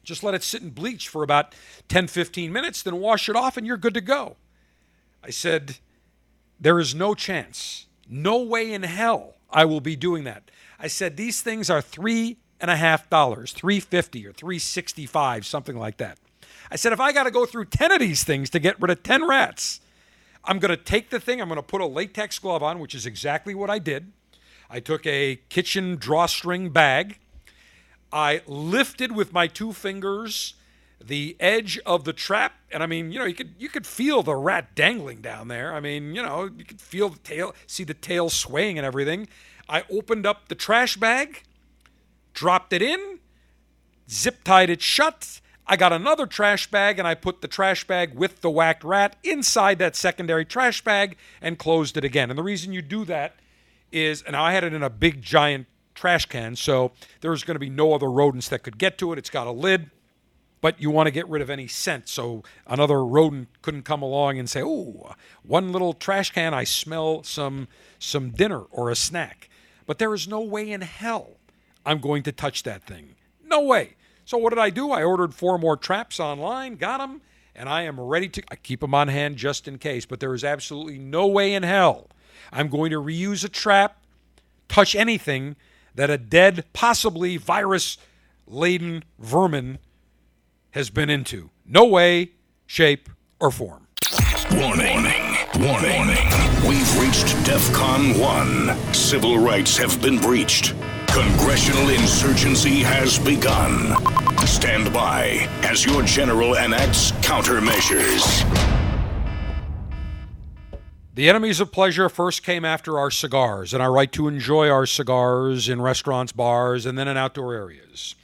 Just let it sit in bleach for about 10, 15 minutes, then wash it off and you're good to go." I said, "There is no chance. No way in hell I will be doing that." I said, "These things are three and a half dollars, 350 or 365, something like that. I said, if I got to go through 10 of these things to get rid of 10 rats, I'm going to take the thing, I'm going to put a latex glove on, which is exactly what I did. I took a kitchen drawstring bag. I lifted with my two fingers the edge of the trap, and I mean, you know, you could you could feel the rat dangling down there. I mean, you know, you could feel the tail, see the tail swaying and everything. I opened up the trash bag dropped it in, zip tied it shut. I got another trash bag and I put the trash bag with the whacked rat inside that secondary trash bag and closed it again. And the reason you do that is, and I had it in a big giant trash can, so there's going to be no other rodents that could get to it. It's got a lid, but you want to get rid of any scent, so another rodent couldn't come along and say, "Oh, one little trash can, I smell some some dinner or a snack." But there is no way in hell I'm going to touch that thing. No way. So what did I do? I ordered four more traps online, got them, and I am ready to I keep them on hand just in case. But there is absolutely no way in hell I'm going to reuse a trap, touch anything that a dead, possibly virus laden vermin has been into. No way, shape, or form. Warning. Warning. warning. We've reached DEFCON 1. Civil rights have been breached. Congressional insurgency has begun. Stand by as your general enacts countermeasures. The enemies of pleasure first came after our cigars and our right to enjoy our cigars in restaurants, bars, and then in outdoor areas.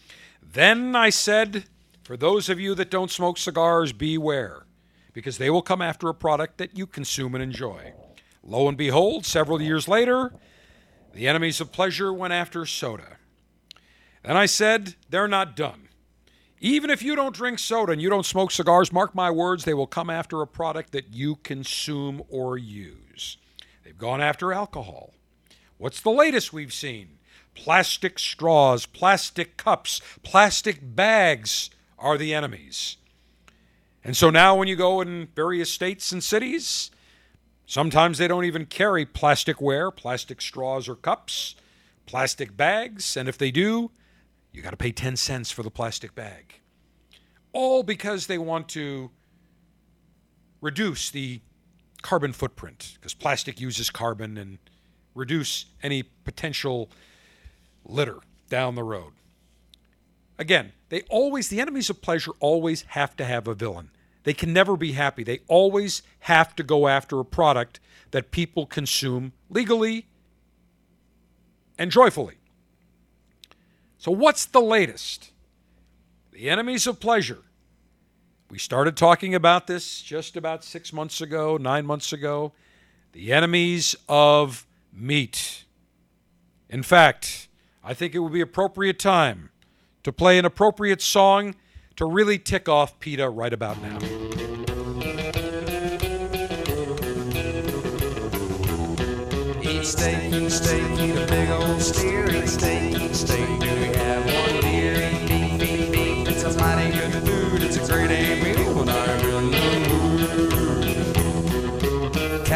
Then I said, for those of you that don't smoke cigars, beware, because they will come after a product that you consume and enjoy. Lo and behold, several years later, the enemies of pleasure went after soda. And I said, they're not done. Even if you don't drink soda and you don't smoke cigars, mark my words, they will come after a product that you consume or use. They've gone after alcohol. What's the latest we've seen? Plastic straws, plastic cups, plastic bags are the enemies. And so now, when you go in various states and cities, sometimes they don't even carry plasticware, plastic straws or cups, plastic bags. And if they do, you got to pay 10 cents for the plastic bag. All because they want to reduce the carbon footprint, because plastic uses carbon and reduce any potential litter down the road. again, they always, the enemies of pleasure always have to have a villain. They can never be happy. They always have to go after a product that people consume legally and joyfully. So, what's the latest? The enemies of pleasure. We started talking about this just about six months ago, nine months ago. The enemies of meat. In fact, I think it would be appropriate time to play an appropriate song to really tick off PETA right about now. Eat steak, eat steak, eat a big old steer. Eat steak, eat steak. Do we have one. It's a mighty good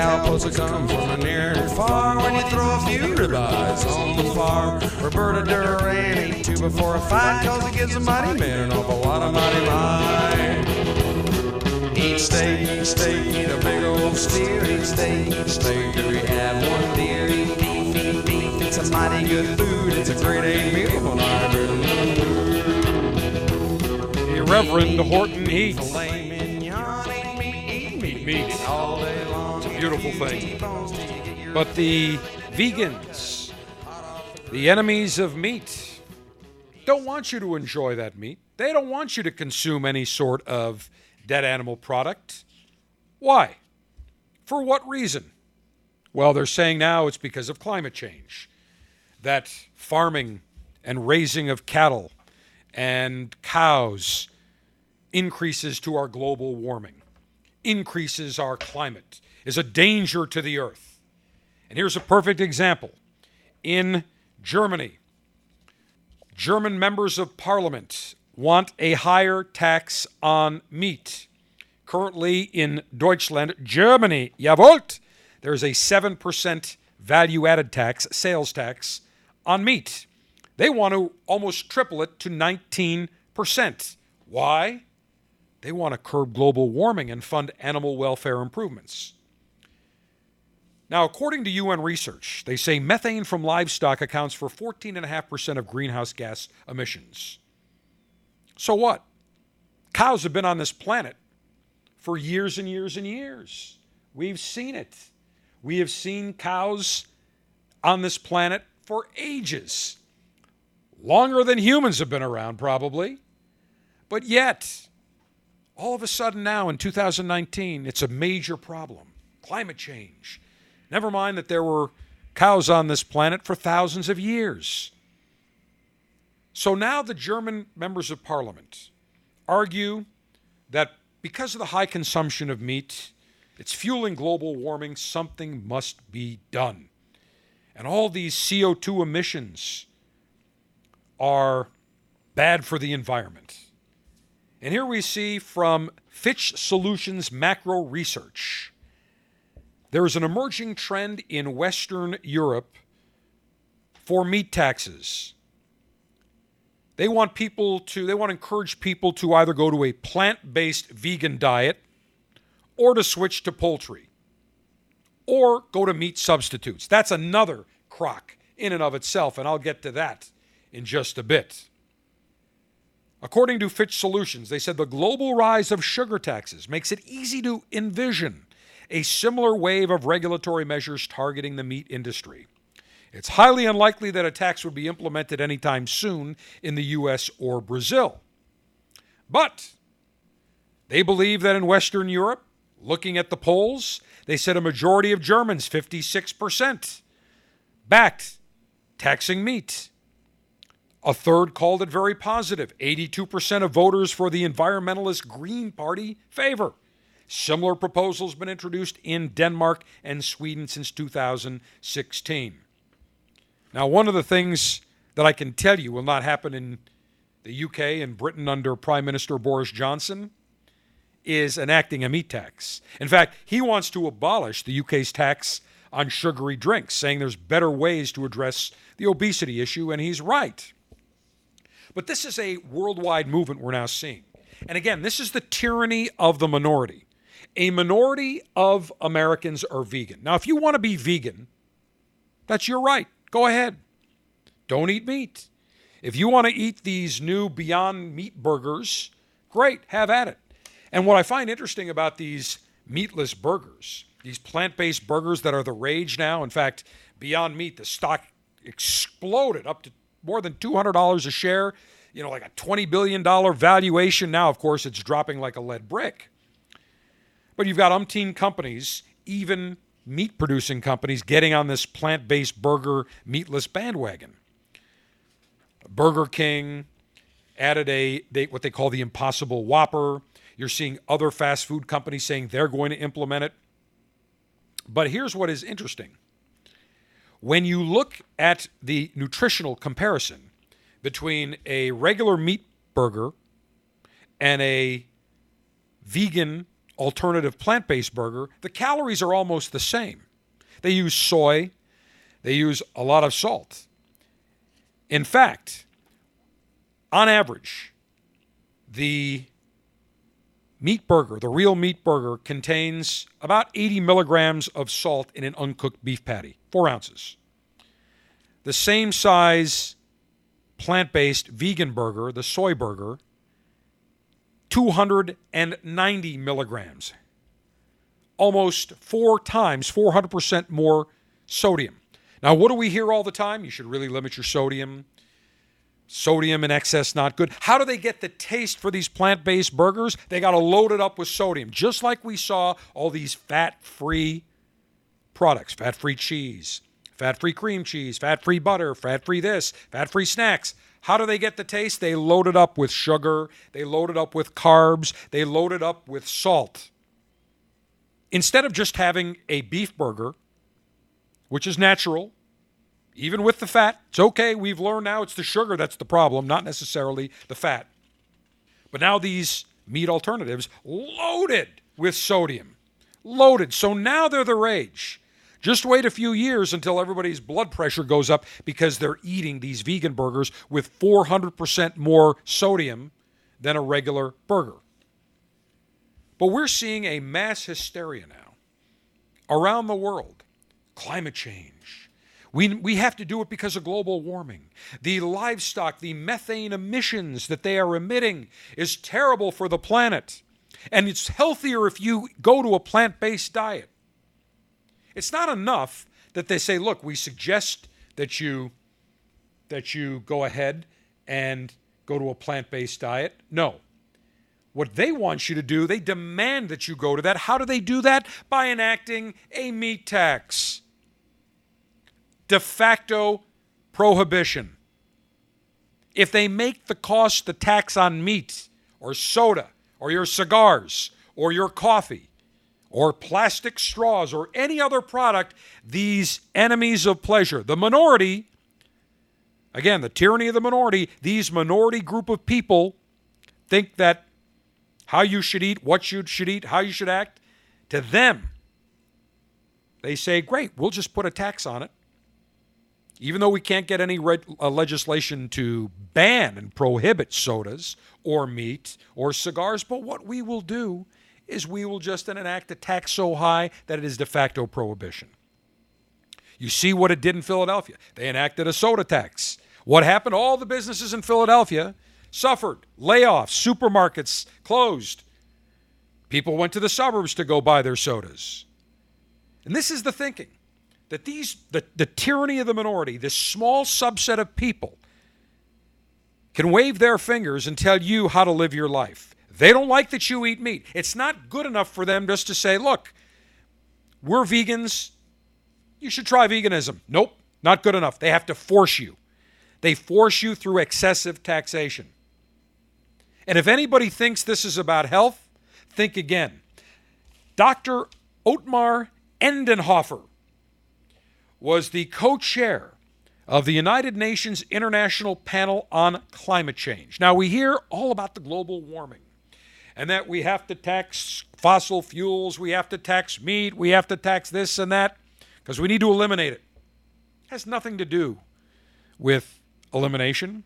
the mood. Cow come from a near and far when you throw a few ribeyes on the farm. Roberto Duran ate two before a fight cause it gives a mighty man an awful lot of mighty mind. Eat steak, eat steak, eat a big old steer. Eat steak, eat steak. Do we have one deer? Eat beef, eat beef. It's a mighty good food. It's a great eight meal in The Reverend Horton Heat. meat, meat. all day a beautiful thing. But the vegans, the enemies of meat, don't want you to enjoy that meat. They don't want you to consume any sort of dead animal product. Why? For what reason? Well, they're saying now it's because of climate change. That farming and raising of cattle and cows increases to our global warming, increases our climate, is a danger to the earth. And here's a perfect example. In Germany, German members of parliament want a higher tax on meat. Currently in Deutschland, Germany, there's a 7% value added tax, sales tax on meat. They want to almost triple it to 19%. Why? They want to curb global warming and fund animal welfare improvements. Now, according to UN research, they say methane from livestock accounts for 14.5% of greenhouse gas emissions. So what? Cows have been on this planet for years and years and years. We've seen it. We have seen cows on this planet for ages. Longer than humans have been around, probably. But yet, all of a sudden now in 2019, it's a major problem climate change. Never mind that there were cows on this planet for thousands of years. So now the German members of parliament argue that because of the high consumption of meat, it's fueling global warming, something must be done. And all these CO2 emissions are bad for the environment. And here we see from Fitch Solutions Macro Research there is an emerging trend in Western Europe for meat taxes. They want people to, they want to encourage people to either go to a plant based vegan diet or to switch to poultry or go to meat substitutes. That's another crock in and of itself, and I'll get to that in just a bit. According to Fitch Solutions, they said the global rise of sugar taxes makes it easy to envision a similar wave of regulatory measures targeting the meat industry. It's highly unlikely that a tax would be implemented anytime soon in the US or Brazil. But they believe that in Western Europe, looking at the polls, they said a majority of Germans, 56%, backed taxing meat. A third called it very positive. 82% of voters for the environmentalist Green Party favor. Similar proposals have been introduced in Denmark and Sweden since 2016. Now, one of the things that I can tell you will not happen in the UK and Britain under Prime Minister Boris Johnson is enacting a meat tax. In fact, he wants to abolish the UK's tax on sugary drinks, saying there's better ways to address the obesity issue, and he's right. But this is a worldwide movement we're now seeing. And again, this is the tyranny of the minority. A minority of Americans are vegan. Now, if you want to be vegan, that's your right. Go ahead. Don't eat meat. If you want to eat these new Beyond Meat burgers, great, have at it. And what I find interesting about these meatless burgers, these plant based burgers that are the rage now, in fact, Beyond Meat, the stock exploded up to more than $200 a share, you know, like a $20 billion valuation. Now, of course, it's dropping like a lead brick. But you've got umpteen companies, even meat producing companies, getting on this plant based burger meatless bandwagon. Burger King added a they, what they call the Impossible Whopper. You're seeing other fast food companies saying they're going to implement it. But here's what is interesting. When you look at the nutritional comparison between a regular meat burger and a vegan alternative plant based burger, the calories are almost the same. They use soy, they use a lot of salt. In fact, on average, the meat burger, the real meat burger, contains about 80 milligrams of salt in an uncooked beef patty, four ounces. The same size plant based vegan burger, the soy burger, 290 milligrams. Almost four times, 400% more sodium. Now, what do we hear all the time? You should really limit your sodium. Sodium in excess, not good. How do they get the taste for these plant based burgers? They got to load it up with sodium, just like we saw all these fat free products fat free cheese, fat free cream cheese, fat free butter, fat free this, fat free snacks. How do they get the taste? They load it up with sugar, they load it up with carbs, they load it up with salt. Instead of just having a beef burger, which is natural, even with the fat, it's okay. We've learned now it's the sugar that's the problem, not necessarily the fat. But now these meat alternatives loaded with sodium. Loaded. So now they're the rage. Just wait a few years until everybody's blood pressure goes up because they're eating these vegan burgers with 400% more sodium than a regular burger. But we're seeing a mass hysteria now around the world. Climate change. We, we have to do it because of global warming. The livestock, the methane emissions that they are emitting is terrible for the planet. And it's healthier if you go to a plant based diet. It's not enough that they say, look, we suggest that you that you go ahead and go to a plant-based diet. No. What they want you to do, they demand that you go to that. How do they do that? By enacting a meat tax. De facto prohibition. If they make the cost the tax on meat or soda or your cigars or your coffee or plastic straws or any other product, these enemies of pleasure, the minority, again, the tyranny of the minority, these minority group of people think that how you should eat, what you should eat, how you should act, to them, they say, great, we'll just put a tax on it. Even though we can't get any red, uh, legislation to ban and prohibit sodas or meat or cigars, but what we will do is we will just enact a tax so high that it is de facto prohibition. You see what it did in Philadelphia. They enacted a soda tax. What happened? All the businesses in Philadelphia suffered layoffs, supermarkets closed. People went to the suburbs to go buy their sodas. And this is the thinking that these the, the tyranny of the minority, this small subset of people, can wave their fingers and tell you how to live your life. They don't like that you eat meat. It's not good enough for them just to say, look, we're vegans. You should try veganism. Nope, not good enough. They have to force you. They force you through excessive taxation. And if anybody thinks this is about health, think again. Dr. Otmar Edenhofer was the co chair of the United Nations International Panel on Climate Change. Now, we hear all about the global warming and that we have to tax fossil fuels, we have to tax meat, we have to tax this and that because we need to eliminate it. it. Has nothing to do with elimination.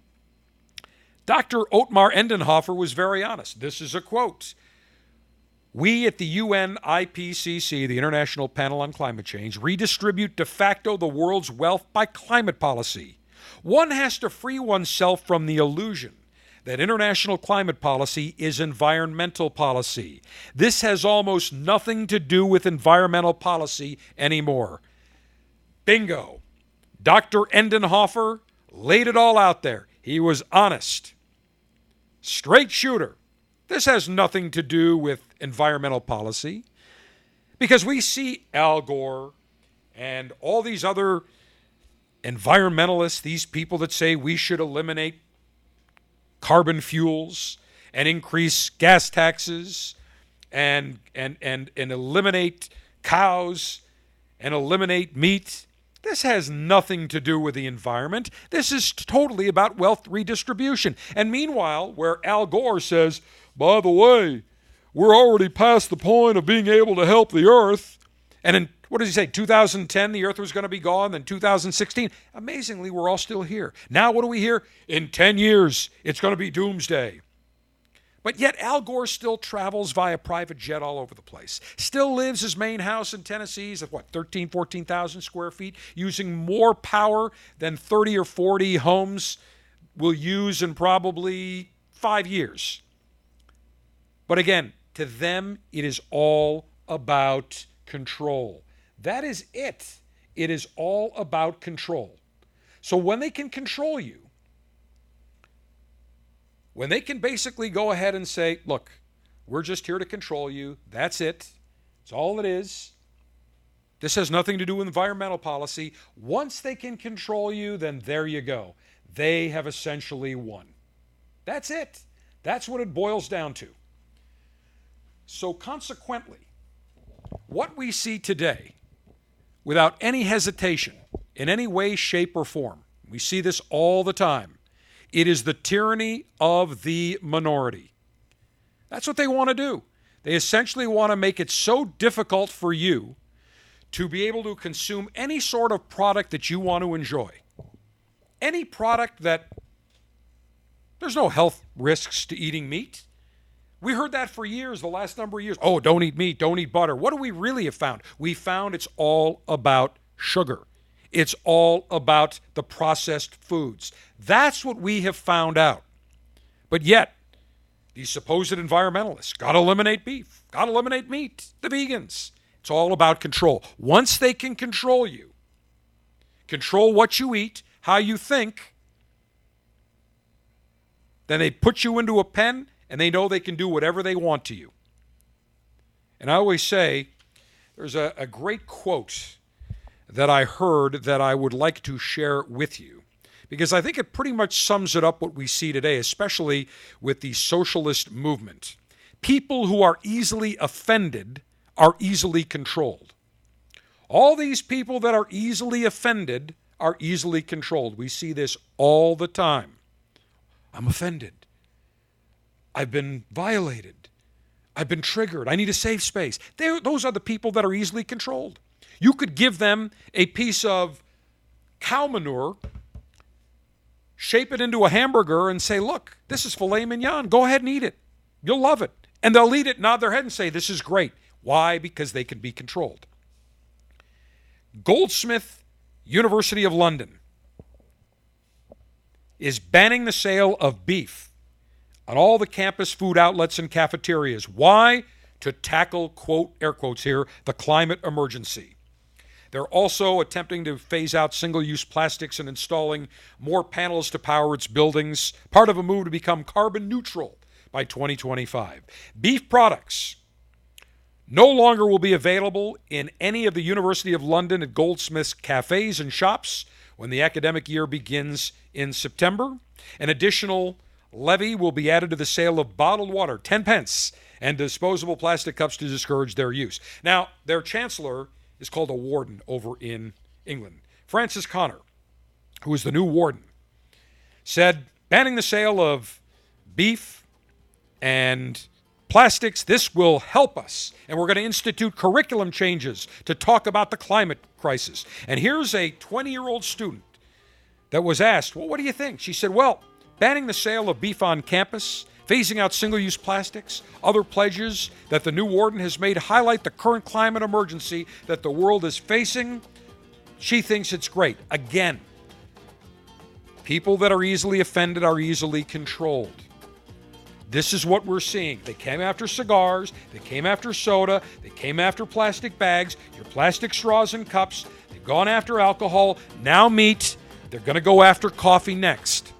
Dr. Otmar Edenhofer was very honest. This is a quote. We at the UN IPCC, the International Panel on Climate Change, redistribute de facto the world's wealth by climate policy. One has to free oneself from the illusion that international climate policy is environmental policy. This has almost nothing to do with environmental policy anymore. Bingo. Dr. Edenhofer laid it all out there. He was honest. Straight shooter. This has nothing to do with environmental policy because we see Al Gore and all these other environmentalists, these people that say we should eliminate carbon fuels and increase gas taxes and and and and eliminate cows and eliminate meat. This has nothing to do with the environment. This is totally about wealth redistribution. And meanwhile, where Al Gore says, by the way, we're already past the point of being able to help the earth, and in what does he say? 2010, the earth was going to be gone. Then 2016. Amazingly, we're all still here. Now, what do we hear? In 10 years, it's going to be doomsday. But yet, Al Gore still travels via private jet all over the place. Still lives his main house in Tennessee at what, 13, 14,000 square feet, using more power than 30 or 40 homes will use in probably five years. But again, to them, it is all about control. That is it. It is all about control. So when they can control you, when they can basically go ahead and say, look, we're just here to control you, that's it, it's all it is. This has nothing to do with environmental policy. Once they can control you, then there you go. They have essentially won. That's it. That's what it boils down to. So, consequently, what we see today, without any hesitation, in any way, shape, or form, we see this all the time. It is the tyranny of the minority. That's what they want to do. They essentially want to make it so difficult for you to be able to consume any sort of product that you want to enjoy. Any product that there's no health risks to eating meat. We heard that for years, the last number of years. Oh, don't eat meat, don't eat butter. What do we really have found? We found it's all about sugar. It's all about the processed foods. That's what we have found out. But yet, these supposed environmentalists got to eliminate beef, got to eliminate meat, the vegans. It's all about control. Once they can control you, control what you eat, how you think, then they put you into a pen and they know they can do whatever they want to you. And I always say there's a, a great quote that I heard that I would like to share with you because I think it pretty much sums it up what we see today, especially with the socialist movement. People who are easily offended are easily controlled. All these people that are easily offended are easily controlled. We see this all the time. I'm offended. I've been violated. I've been triggered. I need a safe space. They're, those are the people that are easily controlled. You could give them a piece of cow manure, shape it into a hamburger, and say, Look, this is filet mignon. Go ahead and eat it. You'll love it. And they'll eat it, nod their head, and say, This is great. Why? Because they can be controlled. Goldsmith University of London is banning the sale of beef on all the campus food outlets and cafeterias. Why? To tackle, quote, air quotes here, the climate emergency. They're also attempting to phase out single use plastics and installing more panels to power its buildings, part of a move to become carbon neutral by 2025. Beef products no longer will be available in any of the University of London and Goldsmiths cafes and shops when the academic year begins in September. An additional levy will be added to the sale of bottled water, 10 pence, and disposable plastic cups to discourage their use. Now, their chancellor is called a warden over in England. Frances Corner, who is the new warden, said banning the sale of beef and plastics, this will help us. And we're going to institute curriculum changes to talk about the climate crisis. And here's a 20 year old student that was asked, Well, what do you think? She said, Well, banning the sale of beef on campus, phasing out single use plastics, other pledges that the new warden has made highlight the current climate emergency that the world is facing. She thinks it's great. Again, People that are easily offended are easily controlled. This is what we're seeing. They came after cigars, they came after soda, they came after plastic bags, your plastic straws and cups, they've gone after alcohol, now meat, they're going to go after coffee next.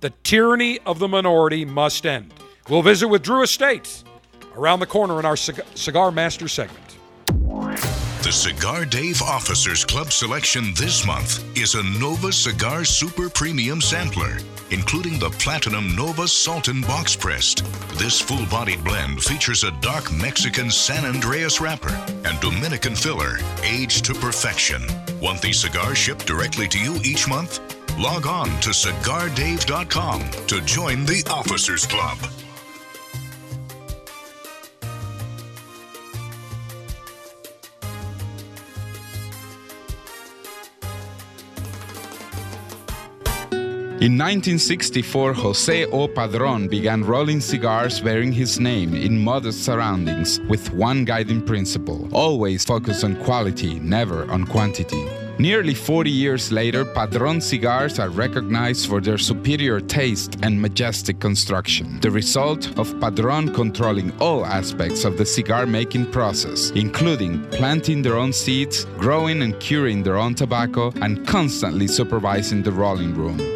The tyranny of the minority must end. We'll visit with Drew Estate around the corner in our Cig- Cigar Master segment. The Cigar Dave Officers Club selection this month is a Nova Cigar Super Premium Sampler, including the Platinum Nova Sultan Box Pressed. This full bodied blend features a dark Mexican San Andreas wrapper and Dominican filler, aged to perfection. Want these cigars shipped directly to you each month? Log on to cigardave.com to join the Officers Club. In 1964, Jose O. Padron began rolling cigars bearing his name in modest surroundings with one guiding principle always focus on quality, never on quantity. Nearly 40 years later, Padron cigars are recognized for their superior taste and majestic construction, the result of Padron controlling all aspects of the cigar making process, including planting their own seeds, growing and curing their own tobacco, and constantly supervising the rolling room.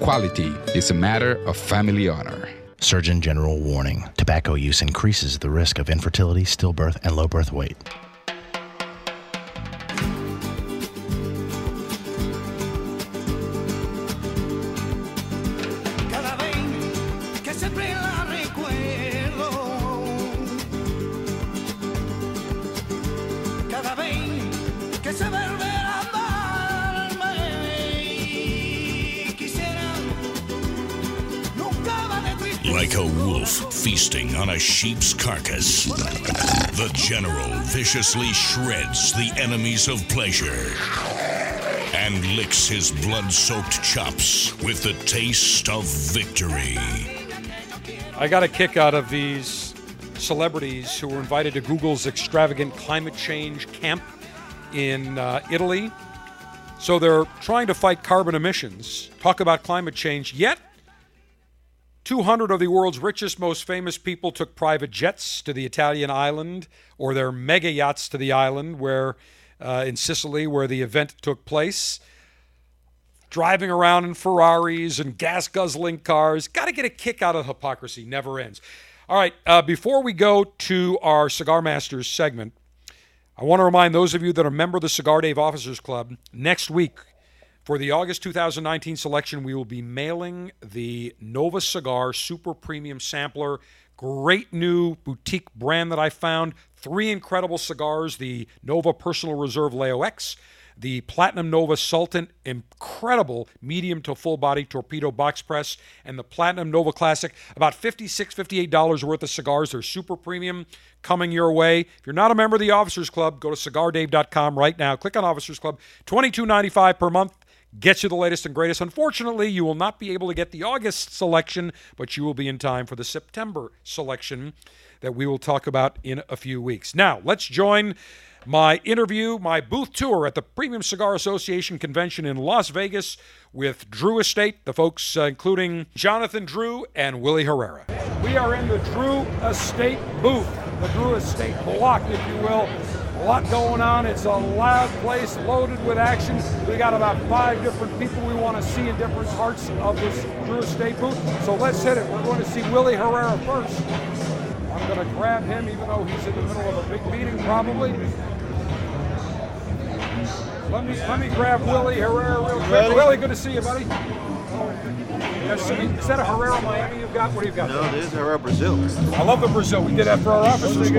quality is a matter of family honor. Surgeon General warning tobacco use increases the risk of infertility, stillbirth, and low birth weight. On a sheep's carcass, the general viciously shreds the enemies of pleasure and licks his blood soaked chops with the taste of victory. I got a kick out of these celebrities who were invited to Google's extravagant climate change camp in uh, Italy. So they're trying to fight carbon emissions, talk about climate change, yet 200 of the world's richest, most famous people took private jets to the Italian island or their mega yachts to the island where uh, in Sicily where the event took place. Driving around in Ferraris and gas guzzling cars. Got to get a kick out of hypocrisy. Never ends. All right, uh, before we go to our Cigar Masters segment, I want to remind those of you that are a member of the Cigar Dave Officers Club, next week for the August 2019 selection, we will be mailing the Nova Cigar Super Premium Sampler. Great new boutique brand that I found. Three incredible cigars the Nova Personal Reserve Leo X, the Platinum Nova Sultan, incredible medium to full body torpedo box press, and the Platinum Nova Classic. About $56, $58 worth of cigars. They're super premium coming your way. If you're not a member of the Officers Club, go to cigardave.com right now. Click on Officers Club. $22.95 per month gets you the latest and greatest. Unfortunately, you will not be able to get the August selection, but you will be in time for the September selection that we will talk about in a few weeks. Now, let's join my interview, my booth tour at the Premium Cigar Association convention in Las Vegas with Drew Estate, the folks uh, including Jonathan Drew and Willie Herrera. We are in the Drew Estate booth, the Drew Estate block, if you will. A lot going on. It's a loud place, loaded with action. We got about five different people we want to see in different parts of this Drew Estate booth. So let's hit it. We're going to see Willie Herrera first. I'm going to grab him, even though he's in the middle of a big meeting, probably. Let me let me grab Willie Herrera real quick. Willie, good to see you, buddy. Is that a Herrera Miami you've got? What do you got? No, it is Herrera Brazil. I love the Brazil. We did that for our officers.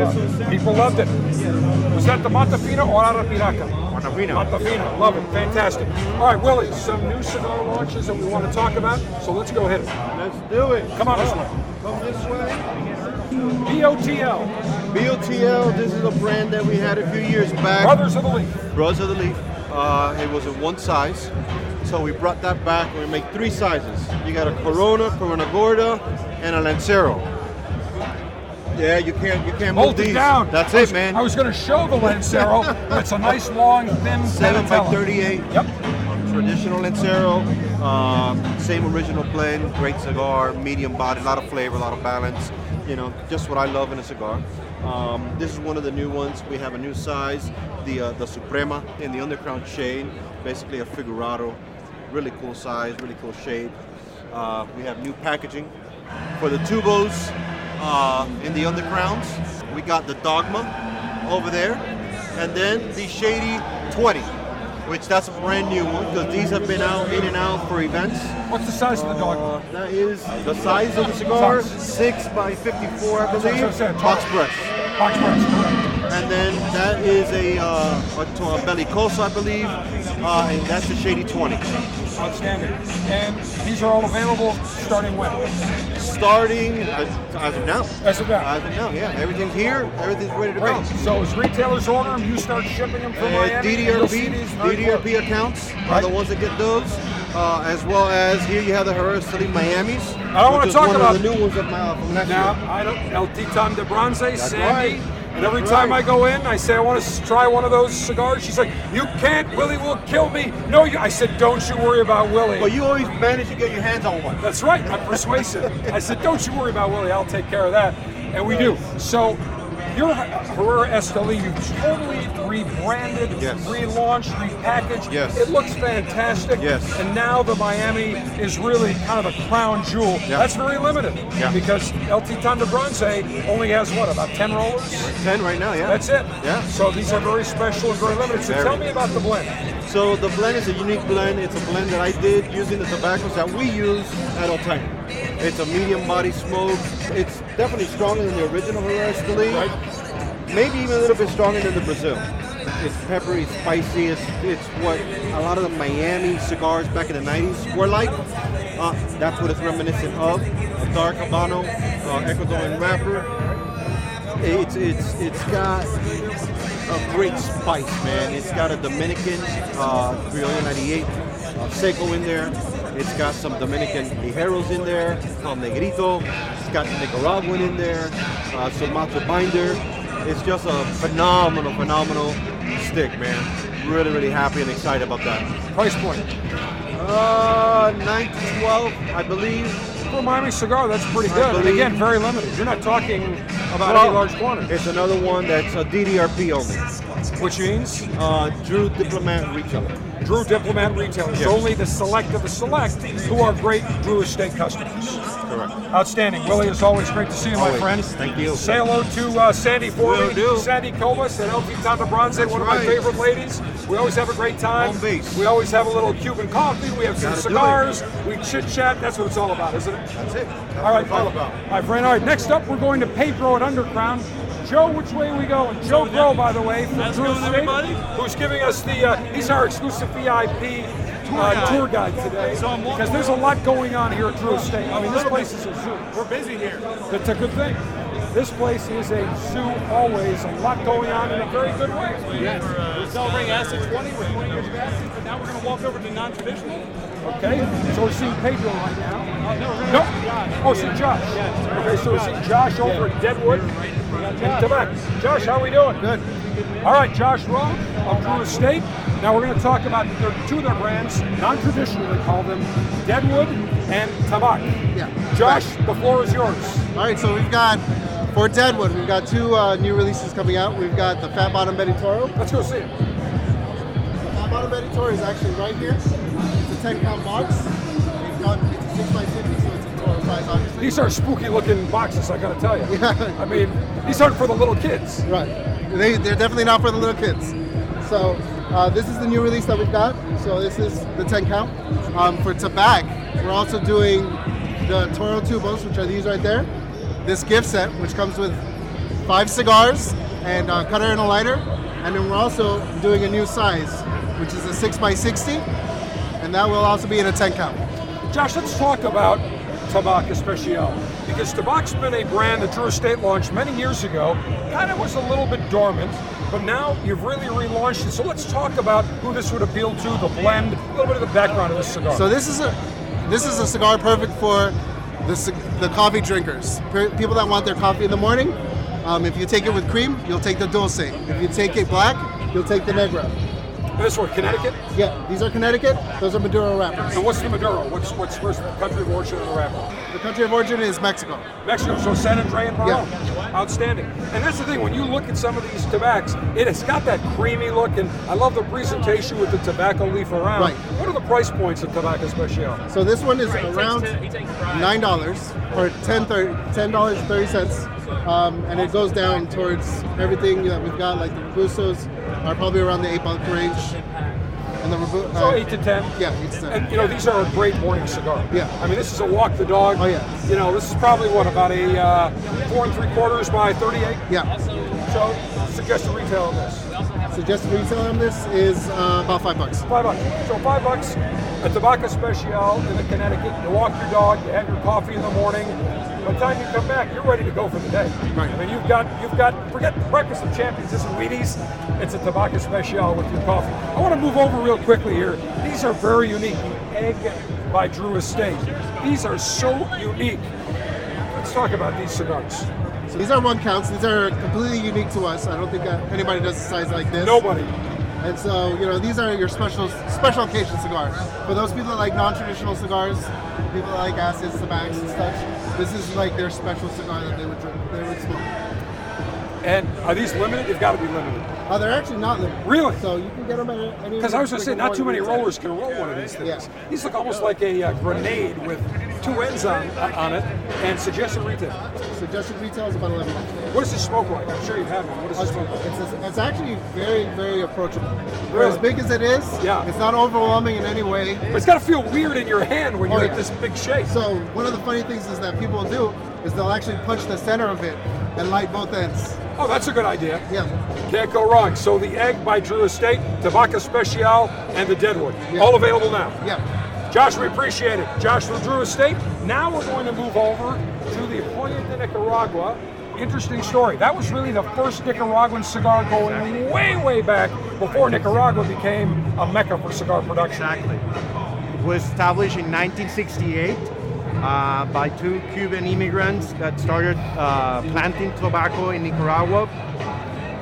People loved it. Was that the Montefino or Arapiraca? Patafina. Patafina, love it, fantastic. All right, Willie, some new cigar launches that we want to talk about. So let's go ahead. Let's do it. Come on this way. Come this way. BOTL. BOTL, this is a brand that we had a few years back. Brothers of the Leaf. Brothers of the Leaf. Uh, it was in one size. So we brought that back and we make three sizes. You got a Corona, Corona Gorda, and a Lancero. Yeah, you can't you can't Hold move these. down. That's was- it, man. I was going to show the Lancero. it's a nice, long, thin Seven by 38. Yep. Traditional Lancero. Uh, same original blend. Great cigar. Medium body. A lot of flavor. A lot of balance. You know, just what I love in a cigar. Um, this is one of the new ones. We have a new size. The uh, the Suprema in the undercrown shade. Basically a figurado. Really cool size. Really cool shape. Uh, we have new packaging for the tubos uh, in the undercrowns. We got the Dogma over there, and then the Shady 20, which that's a brand new one because these have been out in and out for events. What's the size of the Dogma? That is the size of the cigar, six by 54, I That's what I believe. Box press. Box press. And then that is a, uh, a, a bellicosa, I believe, uh, and that's the Shady 20. Outstanding. And these are all available starting when? Starting as, as of now. As of now. As of now, yeah. Everything's here. Everything's ready to go. So as retailers order them, you start shipping them from Uh, Miami. and you'll see DDRP, DDRP accounts are the ones that get those, uh, as well as here you have the Herrera Salim Miami's. I don't wanna talk one about- the new ones of my, from last Now, year. I don't, El Titan de Bronze, Sandy. right. And every time. I go in, I say, I want to try one of those cigars. She's like, You can't. Willie will kill me. No, you. I said, Don't you worry about Willie. Well, you always manage to get your hands on one. That's right. I'm persuasive. I said, Don't you worry about Willie. I'll take care of that. And we do. So, your Herrera Esteli, you've totally rebranded, Yes. relaunched, repackaged. Yes. It looks fantastic. Yes. And now the Miami is really kind of a crown jewel. Yeah. That's very limited. Yeah. Because El Titan de Bronze only has what, about 10 rollers? 10 right now, yeah. That's it. Yeah. So these are very special and very limited. So Very. tell me about the blend. So the blend is a unique blend. It's a blend that I did using the tobaccos that we use at Otani. It's a medium body smoke. It's definitely stronger than the original Herrera. Right. Maybe even a little bit stronger than the Brazil. It's peppery, spicy. It's, it's what a lot of the Miami cigars back in the 90s were like. Uh, that's what it's reminiscent of. A dark Habano, uh, Ecuadorian wrapper. It's, it's, it's got a great spice, man. It's got a Dominican uh, Criollo 98 uh, Seco in there. It's got some Dominican Ligeros in there, El Negrito. It's got Nicaraguan in there, uh, Sumatra Binder. It's just a phenomenal, phenomenal stick, man. Really, really happy and excited about that. Price point. Uh, 9 to 12, I believe. For a Miami cigar, that's pretty good. Believe- again, very limited. You're not talking about Well, any large quantity. It's another one that's a DDRP only. Which means? Uh, Drew Diplomat Retailer. Drew Diplomat retailers. Yes. Only the select of the select who are great Drew Estate customers. Correct. Outstanding. Willie, it's always great to see you, my Always. friend. Thank you. Say hello to uh, Sandy Forley. Sandy Cobas, and El Titan de Bronze, one of my favorite ladies. We always have a great time. Home base. We always have a little Cuban coffee. We have some Gotta cigars. We chit chat. That's what it's all about, isn't it? That's it. That's All right, all about. my friend. All right, next up, we're going to Pedro at Underground. Joe, which way are we going? Joe Grow, by the way, from Drew Estate, who's giving us the, uh, he's our exclusive VIP uh, tour guide today. because there's a lot going on here at Drew Estate. I mean, this place is a zoo. We're busy here. That's a good thing. This place is a zoo always, a lot going on in a very good way. Yes. We're celebrating Acid 20. We're 20 years of Acid, but now we're going to walk over to non-traditional. Okay, so we're seeing Pedro right now. Oh, no, we're going No. see Josh. Oh, see Josh. Okay, so we're seeing Josh over at Deadwood in Tabak. Josh, how are we doing? Good. All right, Josh Rowe of Drew Estate. Now we're going to talk about their, two of their brands, non-traditional they call them, Deadwood and Tabak. Yeah. Josh, the floor is yours. All right, so we've got for Deadwood, we've got two uh, new releases coming out. We've got the Fat Bottom Betty Toro. Let's go see it. The Fat Bottom Betty Toro is actually right here. It's a 10 count box. We've got it's 6 by 50 so it's a size, obviously. These are spooky looking boxes, I got to tell you. I mean, these aren't for the little kids. Right. They, they're definitely not for the little kids. So uh, this is the new release that we've got. So this is the 10 count. Um, for Tabak, we're also doing the Toro Tubos, which are these right there. This gift set, which comes with five cigars and uh, cutter and a lighter. And then we're also doing a new size, which is a 6x60, and that will also be in a 10 count. Josh, let's talk about Tabak Especial. Because Tabak's been a brand that Drew Estate launched many years ago. Kind of was a little bit dormant, but now you've really relaunched it. So let's talk about who this would appeal to, the blend, a little bit of the background of this cigar. So this is a this is a cigar perfect for the the coffee drinkers, people that want their coffee in the morning. Um, if you take it with cream, you'll take the dulce. If you take it black, you'll take the negro. This one, Connecticut. Yeah, these are Connecticut. Those are Maduro wrappers. And what's the Maduro? What's what's where's the country of origin of the wrapper? The country of origin is Mexico. Mexico, so San Andre and Barón. Outstanding. And that's the thing, when you look at some of these tabaks, it has got that creamy look, and I love the presentation with the tobacco leaf around. Right. What are the price points of Tabak Especial? So this one is around nine dollars or ten ten dollars thirty cents, um, and it goes down towards everything that we've got. Like the Robusto's are probably around the eight buck range, and the Robu- So uh, eight to ten. Yeah, eight to ten. And you know these are a great morning cigar. Yeah. I mean this is a walk the dog. Oh, yeah. You know this is probably what about a uh, four and three quarters by thirty-eight. Yeah. So suggested retail on this. Suggested retail on this is uh, about five bucks. Five bucks. So five bucks a Tabak Especial in the Connecticut. You walk your dog. You have your coffee in the morning. By the time you come back, you're ready to go for the day. Right. I mean, you've got you've got forget breakfast of champions. This is Wheaties. It's a Tabak Especial with your coffee. I want to move over real quickly here. These are very unique. Egg by Drew Estate. These are so unique. Let's talk about these cigars. So these are one counts. These are completely unique to us. I don't think anybody does a size like this. Nobody. And so, you know, these are your special special occasion cigars. For those people that like non-traditional cigars, people that like acids, tabaks, and such, this is like their special cigar that they would drink, they would smoke. And are these limited? They've got to be limited. Oh, they're actually not limited. Really? So you can get them at any. Because I was going to say, not too many rollers can roll one of these things. Yeah. These look almost like a uh, grenade with two ends on on it, and suggested retail. Suggested retail is about 11 bucks. What does this smoke like? I'm sure you've had one. What does it smoke like? It's, it's actually very, very approachable. Really? as big as it is, Yeah. it's not overwhelming in any way. But it's got to feel weird in your hand when Oh, you're yeah. at this big shape. So one of the funny things is that people do is they'll actually punch the center of it and light both ends. Oh, that's a good idea. Yeah. Can't go wrong. So the egg by Drew Estate, Tabak Especial, and the Deadwood. Yeah. All available now. Yeah. Josh, we appreciate it. Josh from Drew Estate. Now we're going to move over to the Joya de Nicaragua. Interesting story. That was really the first Nicaraguan cigar going way, way back before Nicaragua became a mecca for cigar production. Exactly. It was established in 1968 uh, by two Cuban immigrants that started uh, planting tobacco in Nicaragua,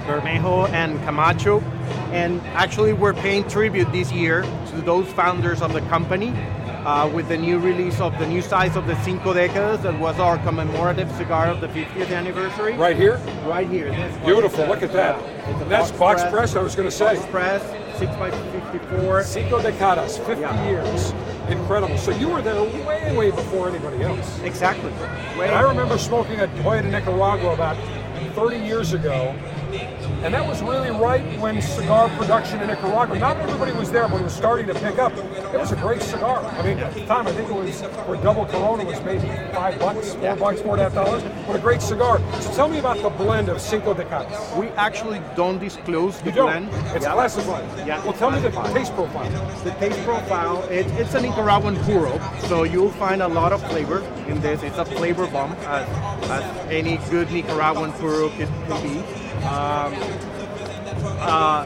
Bermejo and Camacho. And actually, we're paying tribute this year to those founders of the company uh, with the new release of the new size of the Cinco Décadas that was our commemorative cigar of the 50th anniversary. Right here? Right here. This Beautiful. Look at that. a That's box press, I was going to say. Box press, 6 by 54 Cinco Decadas, 50 Yeah. years. Incredible. So you were there way, way before anybody else. Exactly. And I remember smoking at Joya de Nicaragua about 30 years ago. And that was really right when cigar production in Nicaragua, not everybody was there, but it was starting to pick up. It was a great cigar. I mean, at the time, I think it was, where double Corona was maybe five bucks, four bucks, four and a half dollars. But a great cigar. So tell me about the blend of Cinco Decadas. We actually don't disclose the blend. It's Yeah. classified. Yeah. Well, tell me the taste profile. The taste profile, it, it's a Nicaraguan puro, so you'll find a lot of flavor in this. It's a flavor bomb, as, as any good Nicaraguan puro can, can be. Um, uh,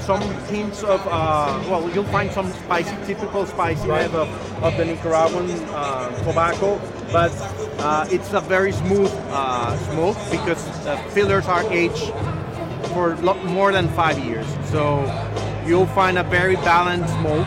some hints of, uh, well, you'll find some spicy, typical spiciness of, of the Nicaraguan uh, tobacco, but uh, it's a very smooth uh, smoke because the fillers are aged for more than five years. So you'll find a very balanced smoke,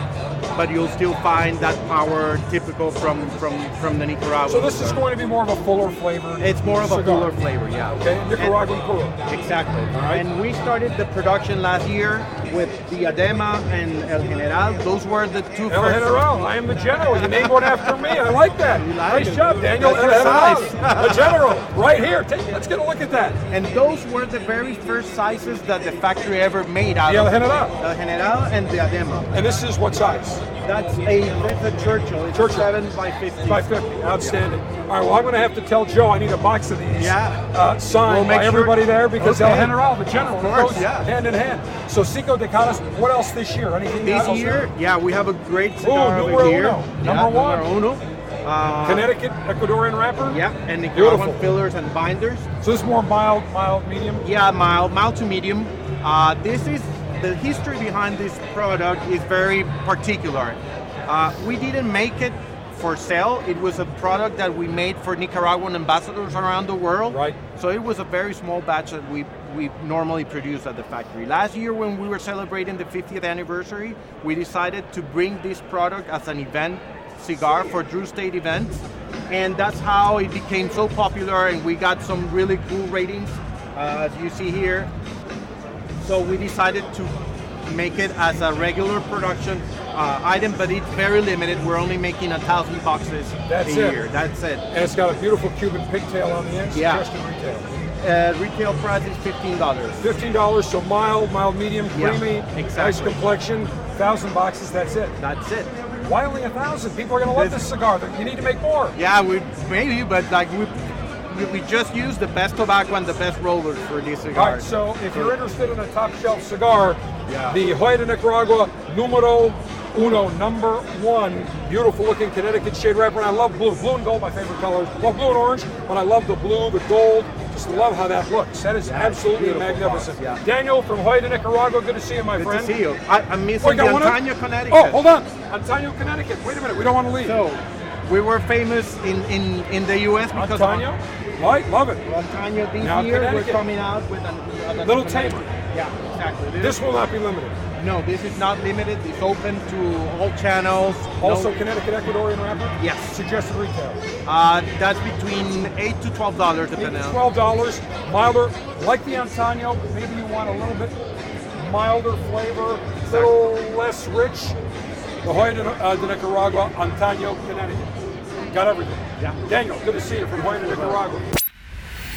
but you'll still find that power typical from from from the Nicaraguan. So this is going to be more of a fuller flavor. It's more of a cigar. fuller flavor, yeah. Okay, Nicaraguan puro. Exactly. And we started the production last year with the Adema and El General. Those were the two El first. General, I am the general. You named one after me. I like that. like nice it. job, Daniel. That's El General, the general, right here. Take, let's get a look at that. And those were the very first sizes that the factory ever made out The El of. General. El General and the Adema. And this is what size? That's a that's a Churchill. It's Churchill. seven by fifty. By 50. Outstanding. All right, well, I'm going to have to tell Joe I need a box of these Yeah. uh, signed We'll make by sure- everybody there because Okay. El General, the general, Of course, goes yeah. hand in hand. So Caras, what else this year? Anything This else? year, yeah, we have a great cigar Ooh, over here. uno. Yeah, Number one. Numero uno. Uh, Connecticut Ecuadorian wrapper? Yeah, and. Nicaraguan fillers and binders. So this is more mild, mild, medium? Yeah, mild, mild to medium. Uh, this is the history behind this product is very particular. Uh, we didn't make it for sale. It was a product that we made for Nicaraguan ambassadors around the world. Right. So it was a very small batch that we we normally produce at the factory. Last year, when we were celebrating the 50th anniversary, we decided to bring this product as an event cigar for Drew Estate events, and that's how it became so popular. And we got some really cool ratings, uh, as you see here. So we decided to make it as a regular production uh, item, but it's very limited. We're only making a thousand boxes That's a it. year. That's it. And it's got a beautiful Cuban pigtail on the end. Yeah. Suggested retail. Uh, retail price is fifteen dollars. Fifteen dollars, so mild, mild, medium, Yeah, creamy, nice complexion. Thousand boxes, that's it. That's it. Why only a thousand? People are gonna love this cigar. You need to make more. Yeah, we maybe, but like we we, just use the best tobacco and the best rollers for these All cigars. right, so if you're interested in a top shelf cigar, Yeah. the Joya de Nicaragua Numero Uno, number one, beautiful looking Connecticut shade wrapper. And I love blue. Blue and gold, my favorite colors. Well, blue and orange, but I love the blue, the gold. Just love how that looks. That is Yeah, absolutely magnificent. box, yeah. Daniel from Joya de Nicaragua, good to see you, my Good friend. Good to see you. I, I'm missing Oh, the of- Antaño, Connecticut. Oh, hold on. Antaño, Connecticut. Wait a minute. We don't want to leave. So, we were famous in, in, in the U.S. because Antaño? Right, love it. Of, Antaño this Now year we're coming out with a Little tamer. Yeah, exactly. This will not be limited. No, this is not limited. It's open to all channels. Also, No- Connecticut Ecuadorian wrapper? Yes. Suggested retail. Uh, that's between eight to twelve dollars, depending. on Twelve dollars, milder, like the Antaño, maybe you want a little bit milder flavor, a little less rich. The Joya de, uh, de Nicaragua, Antaño, Connecticut. Got everything. Yeah. Daniel, good to see you from Joya de Nicaragua.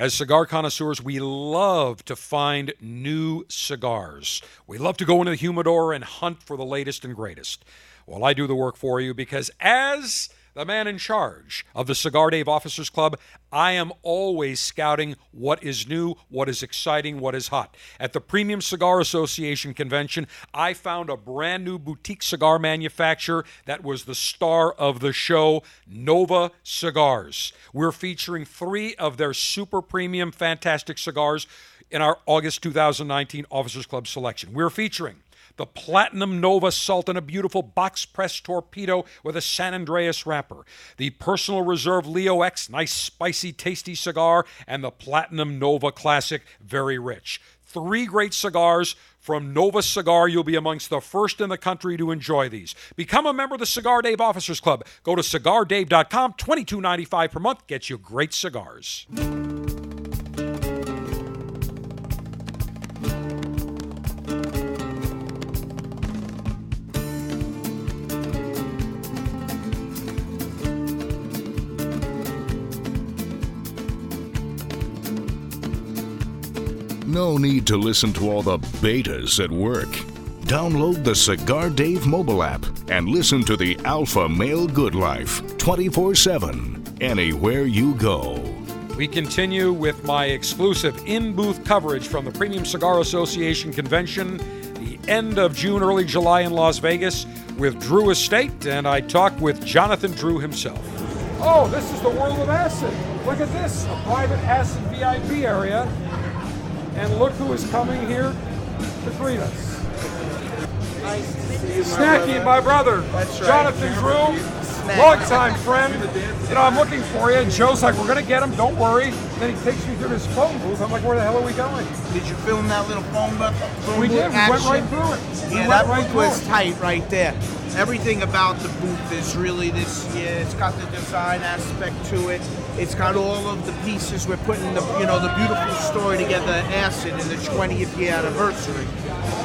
As cigar connoisseurs, we love to find new cigars. We love to go into the humidor and hunt for the latest and greatest. Well, I do the work for you because as the man in charge of the Cigar Dave Officers Club, I am always scouting what is new, what is exciting, what is hot. At the Premium Cigar Association convention, I found a brand new boutique cigar manufacturer that was the star of the show, Nova Cigars. We're featuring three of their super premium, fantastic cigars in our August 2019 Officers Club selection. We're featuring the Platinum Nova Sultan a beautiful box press torpedo with a San Andreas wrapper. The Personal Reserve Leo X, nice, spicy, tasty cigar. And the Platinum Nova Classic, very rich. Three great cigars from Nova Cigar. You'll be amongst the first in the country to enjoy these. Become a member of the Cigar Dave Officers Club. Go to cigardave.com. $22.95 per month gets you great cigars. No need to listen to all the betas at work. Download the Cigar Dave mobile app and listen to the Alpha Male Good Life 24 7, anywhere you go. We continue with my exclusive in booth coverage from the Premium Cigar Association convention, the end of June, early July in Las Vegas, with Drew Estate, and I talk with Jonathan Drew himself. Oh, this is the world of acid. Look at this a private acid VIP area. And look who is coming here to greet us. Snacky, my brother. That's right. Jonathan Drew, longtime friend. You know, I'm looking for you. And Joe's like, we're going to get him, don't worry. Then he takes me through this phone booth. I'm like, where the hell are we going? Did you film that little phone booth? phone We booth did. We went right through it. We Yeah, that right booth was tight right there. Everything about the booth is really this. Yeah, it's got the design aspect to it. It's got all of the pieces. We're putting the you know the beautiful story together. Acid in the 20th year anniversary.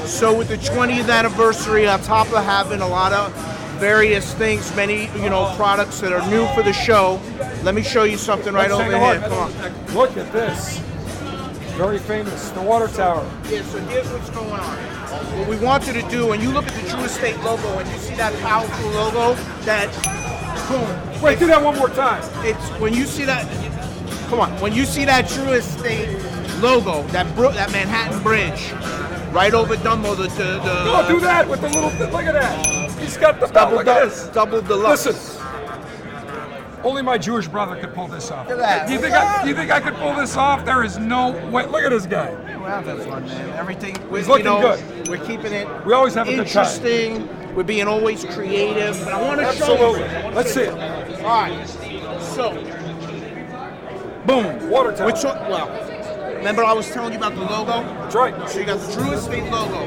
So with the 20th anniversary, on top of having a lot of various things, many you know products that are new for the show. Let me show you something right Let's over here. look. Come on. Look at this. Very famous, the water tower. Yeah, so here's what's going on. What we wanted to do, when you look at the Drew Estate logo and you see that powerful logo, that boom. Wait, do that one more time. It's when you see that. Come on, when you see that Drew Estate logo, that bro, that Manhattan Bridge, right over Dumbo, the the, the No, do that with the little. Look at that. He's got the double, Look at du- this. double deluxe. Listen. Only my Jewish brother could pull this off. Look at that. Do you think I, do you think I could pull this off? There is no way. Look at this guy. We're having fun, man. Everything. we- He's you looking know, good. We're keeping it. We always have a good time. interesting. We're being always creative. But I want to show Absolutely. you. Let's see it. All right. So, boom. Water tower. Which one? Well, remember I was telling you about the logo? That's right. So you got the Drew Estate logo.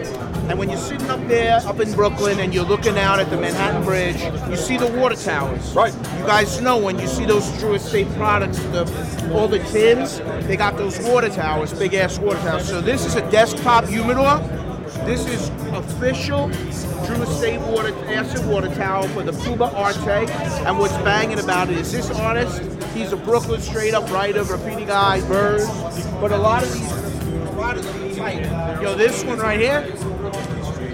And when you're sitting up there, up in Brooklyn, and you're looking out at the Manhattan Bridge, you see the water towers. Right. You guys know when you see those Drew Estate products, the, all the tins, they got those water towers, big ass water towers. So this is a desktop humidor. This is official Drew Estate water, acid water tower for the Cuba Arte. And what's banging about it is this artist, he's a Brooklyn straight up writer, graffiti guy, birds. But a lot of these, a lot of these, like, yo, this one right here,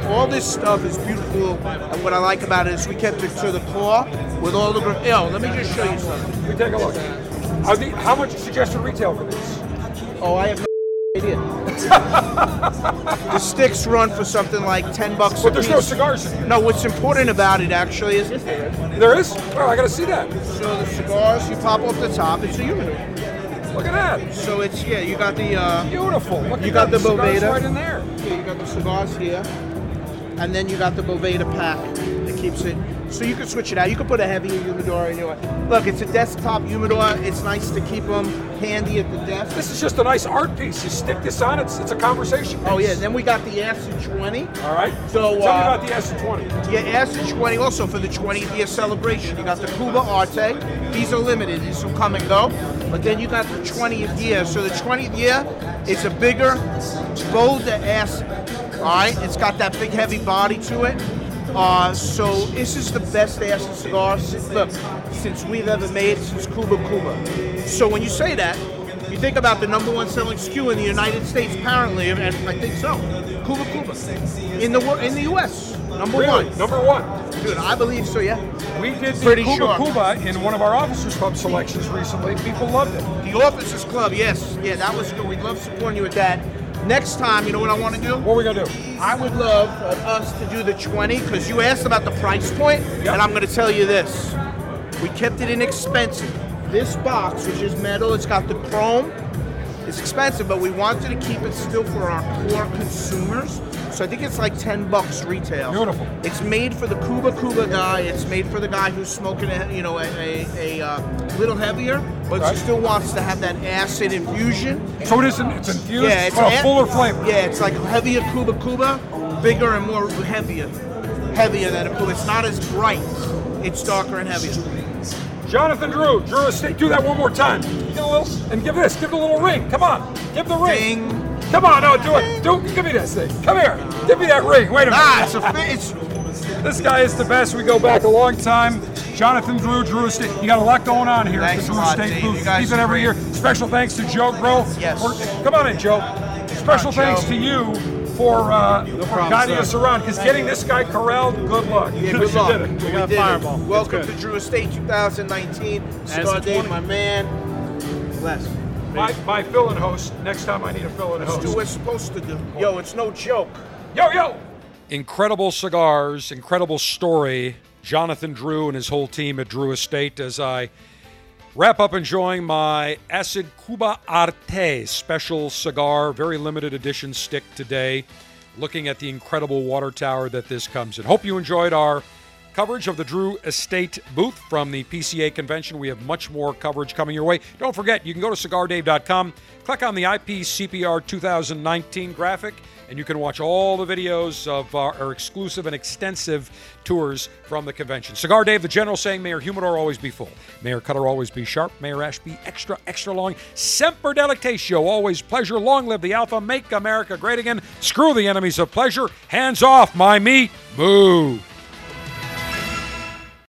all this stuff is beautiful. And what I like about it is we kept it to the core with all the, yo, let me just show you something. We take a look. Are the, how much suggested retail for this? Oh, I have no idea. the sticks run for something like ten bucks. But a there's piece. no cigars in here. No, what's important about it actually is There is? Oh, I gotta see that. So the cigars, you pop off the top. It's a humidor. Look at that. So it's yeah, you got the uh, Beautiful. Look you at got that. the cigars Boveda right in there. Yeah, you got the cigars here, and then you got the Boveda pack that keeps it. So you can switch it out. You can put a heavier humidor in your. Look, it's a desktop humidor. It's nice to keep them handy at the desk. This is just a nice art piece. You stick this on, it's it's a conversation. Oh yeah, then we got the Acid 20. All right. So Tell me uh, about the S20. Yeah, Acid 20 also for the 20th year celebration. You got the Cuba Arte. These are limited. These will come and go. But then you got the 20th year. So the 20th year is a bigger, bolder acid. All right, it's got that big heavy body to it. Uh, so this is the best acid cigar, since, look, since we've ever made, since Cuba Cuba. So when you say that, you think about the number one selling SKU in the United States, apparently, and I think so, Cuba Cuba, in the in the U.S. Number Really? one. Number one. Dude, I believe so. Yeah. We did the Pretty Cuba sure. Cuba in one of our Officers Club selections recently. People loved it. The Officers Club, yes, yeah, that was good. We'd love supporting you with that. Next time, you know what I want to do? What are we gonna do? I would love for us to do the 20 because you asked about the price point, and I'm going to tell you this: we kept it inexpensive. This box, which is metal, it's got the chrome. It's expensive, but we wanted to keep it still for our core consumers. So I think it's like 10 bucks retail. Beautiful. It's made for the Cuba Cuba guy. It's made for the guy who's smoking, a, you know, a, a, a uh, little heavier, but Right. still wants to have that acid infusion. So it isn't. It's infused. Yeah, it's a- fuller flavor. Yeah, it's like heavier Cuba Cuba, bigger and more heavier, heavier than a Cuba. It's not as bright. It's darker and heavier. Jonathan Drew, Drew Estate. Do that one more time. Give a little, and give this. Give the little ring. Come on. Give the ring. Come on. No, do it. Do. Give me this thing. Come here. Give me that ring. Wait a minute. Ah, it's a fa- it's This guy is the best. We go back a long time. Jonathan Drew, Drew Estate. You got a lot going on here Thanks at the Drew lot, Estate Dave. booth. You guys Keep it every great. year. Special thanks to Joe Bro. Yes. We're- Come on in, Joe. special Joe. thanks to you for, uh, for problem, guiding sir. us around. Because getting this guy corralled, good luck. Yeah, good luck. did it. We did it. Welcome to Drew Estate 2019. Cigar Dave, my man. Bless. My, my fill-in host. Next time I need a fill-in Let's host. do what's supposed to do. Yo, it's no joke. Yo, yo! Incredible cigars, incredible story. Jonathan Drew and his whole team at Drew Estate as I wrap up enjoying my Acid Cuba Arte special cigar, very limited edition stick today, looking at the incredible water tower that this comes in. Hope you enjoyed our coverage of the Drew Estate booth from the PCA convention. We have much more coverage coming your way. Don't forget, you can go to cigardave.com, click on the IPCPR 2019 graphic, and you can watch all the videos of our, our exclusive and extensive tours from the convention. Cigar Dave, the general saying, Mayor Humidor always be full. Mayor Cutter always be sharp. Mayor Ash be extra, extra long. Semper Delectatio, always pleasure. Long live the Alpha. Make America great again. Screw the enemies of pleasure. Hands off my meat. Moo.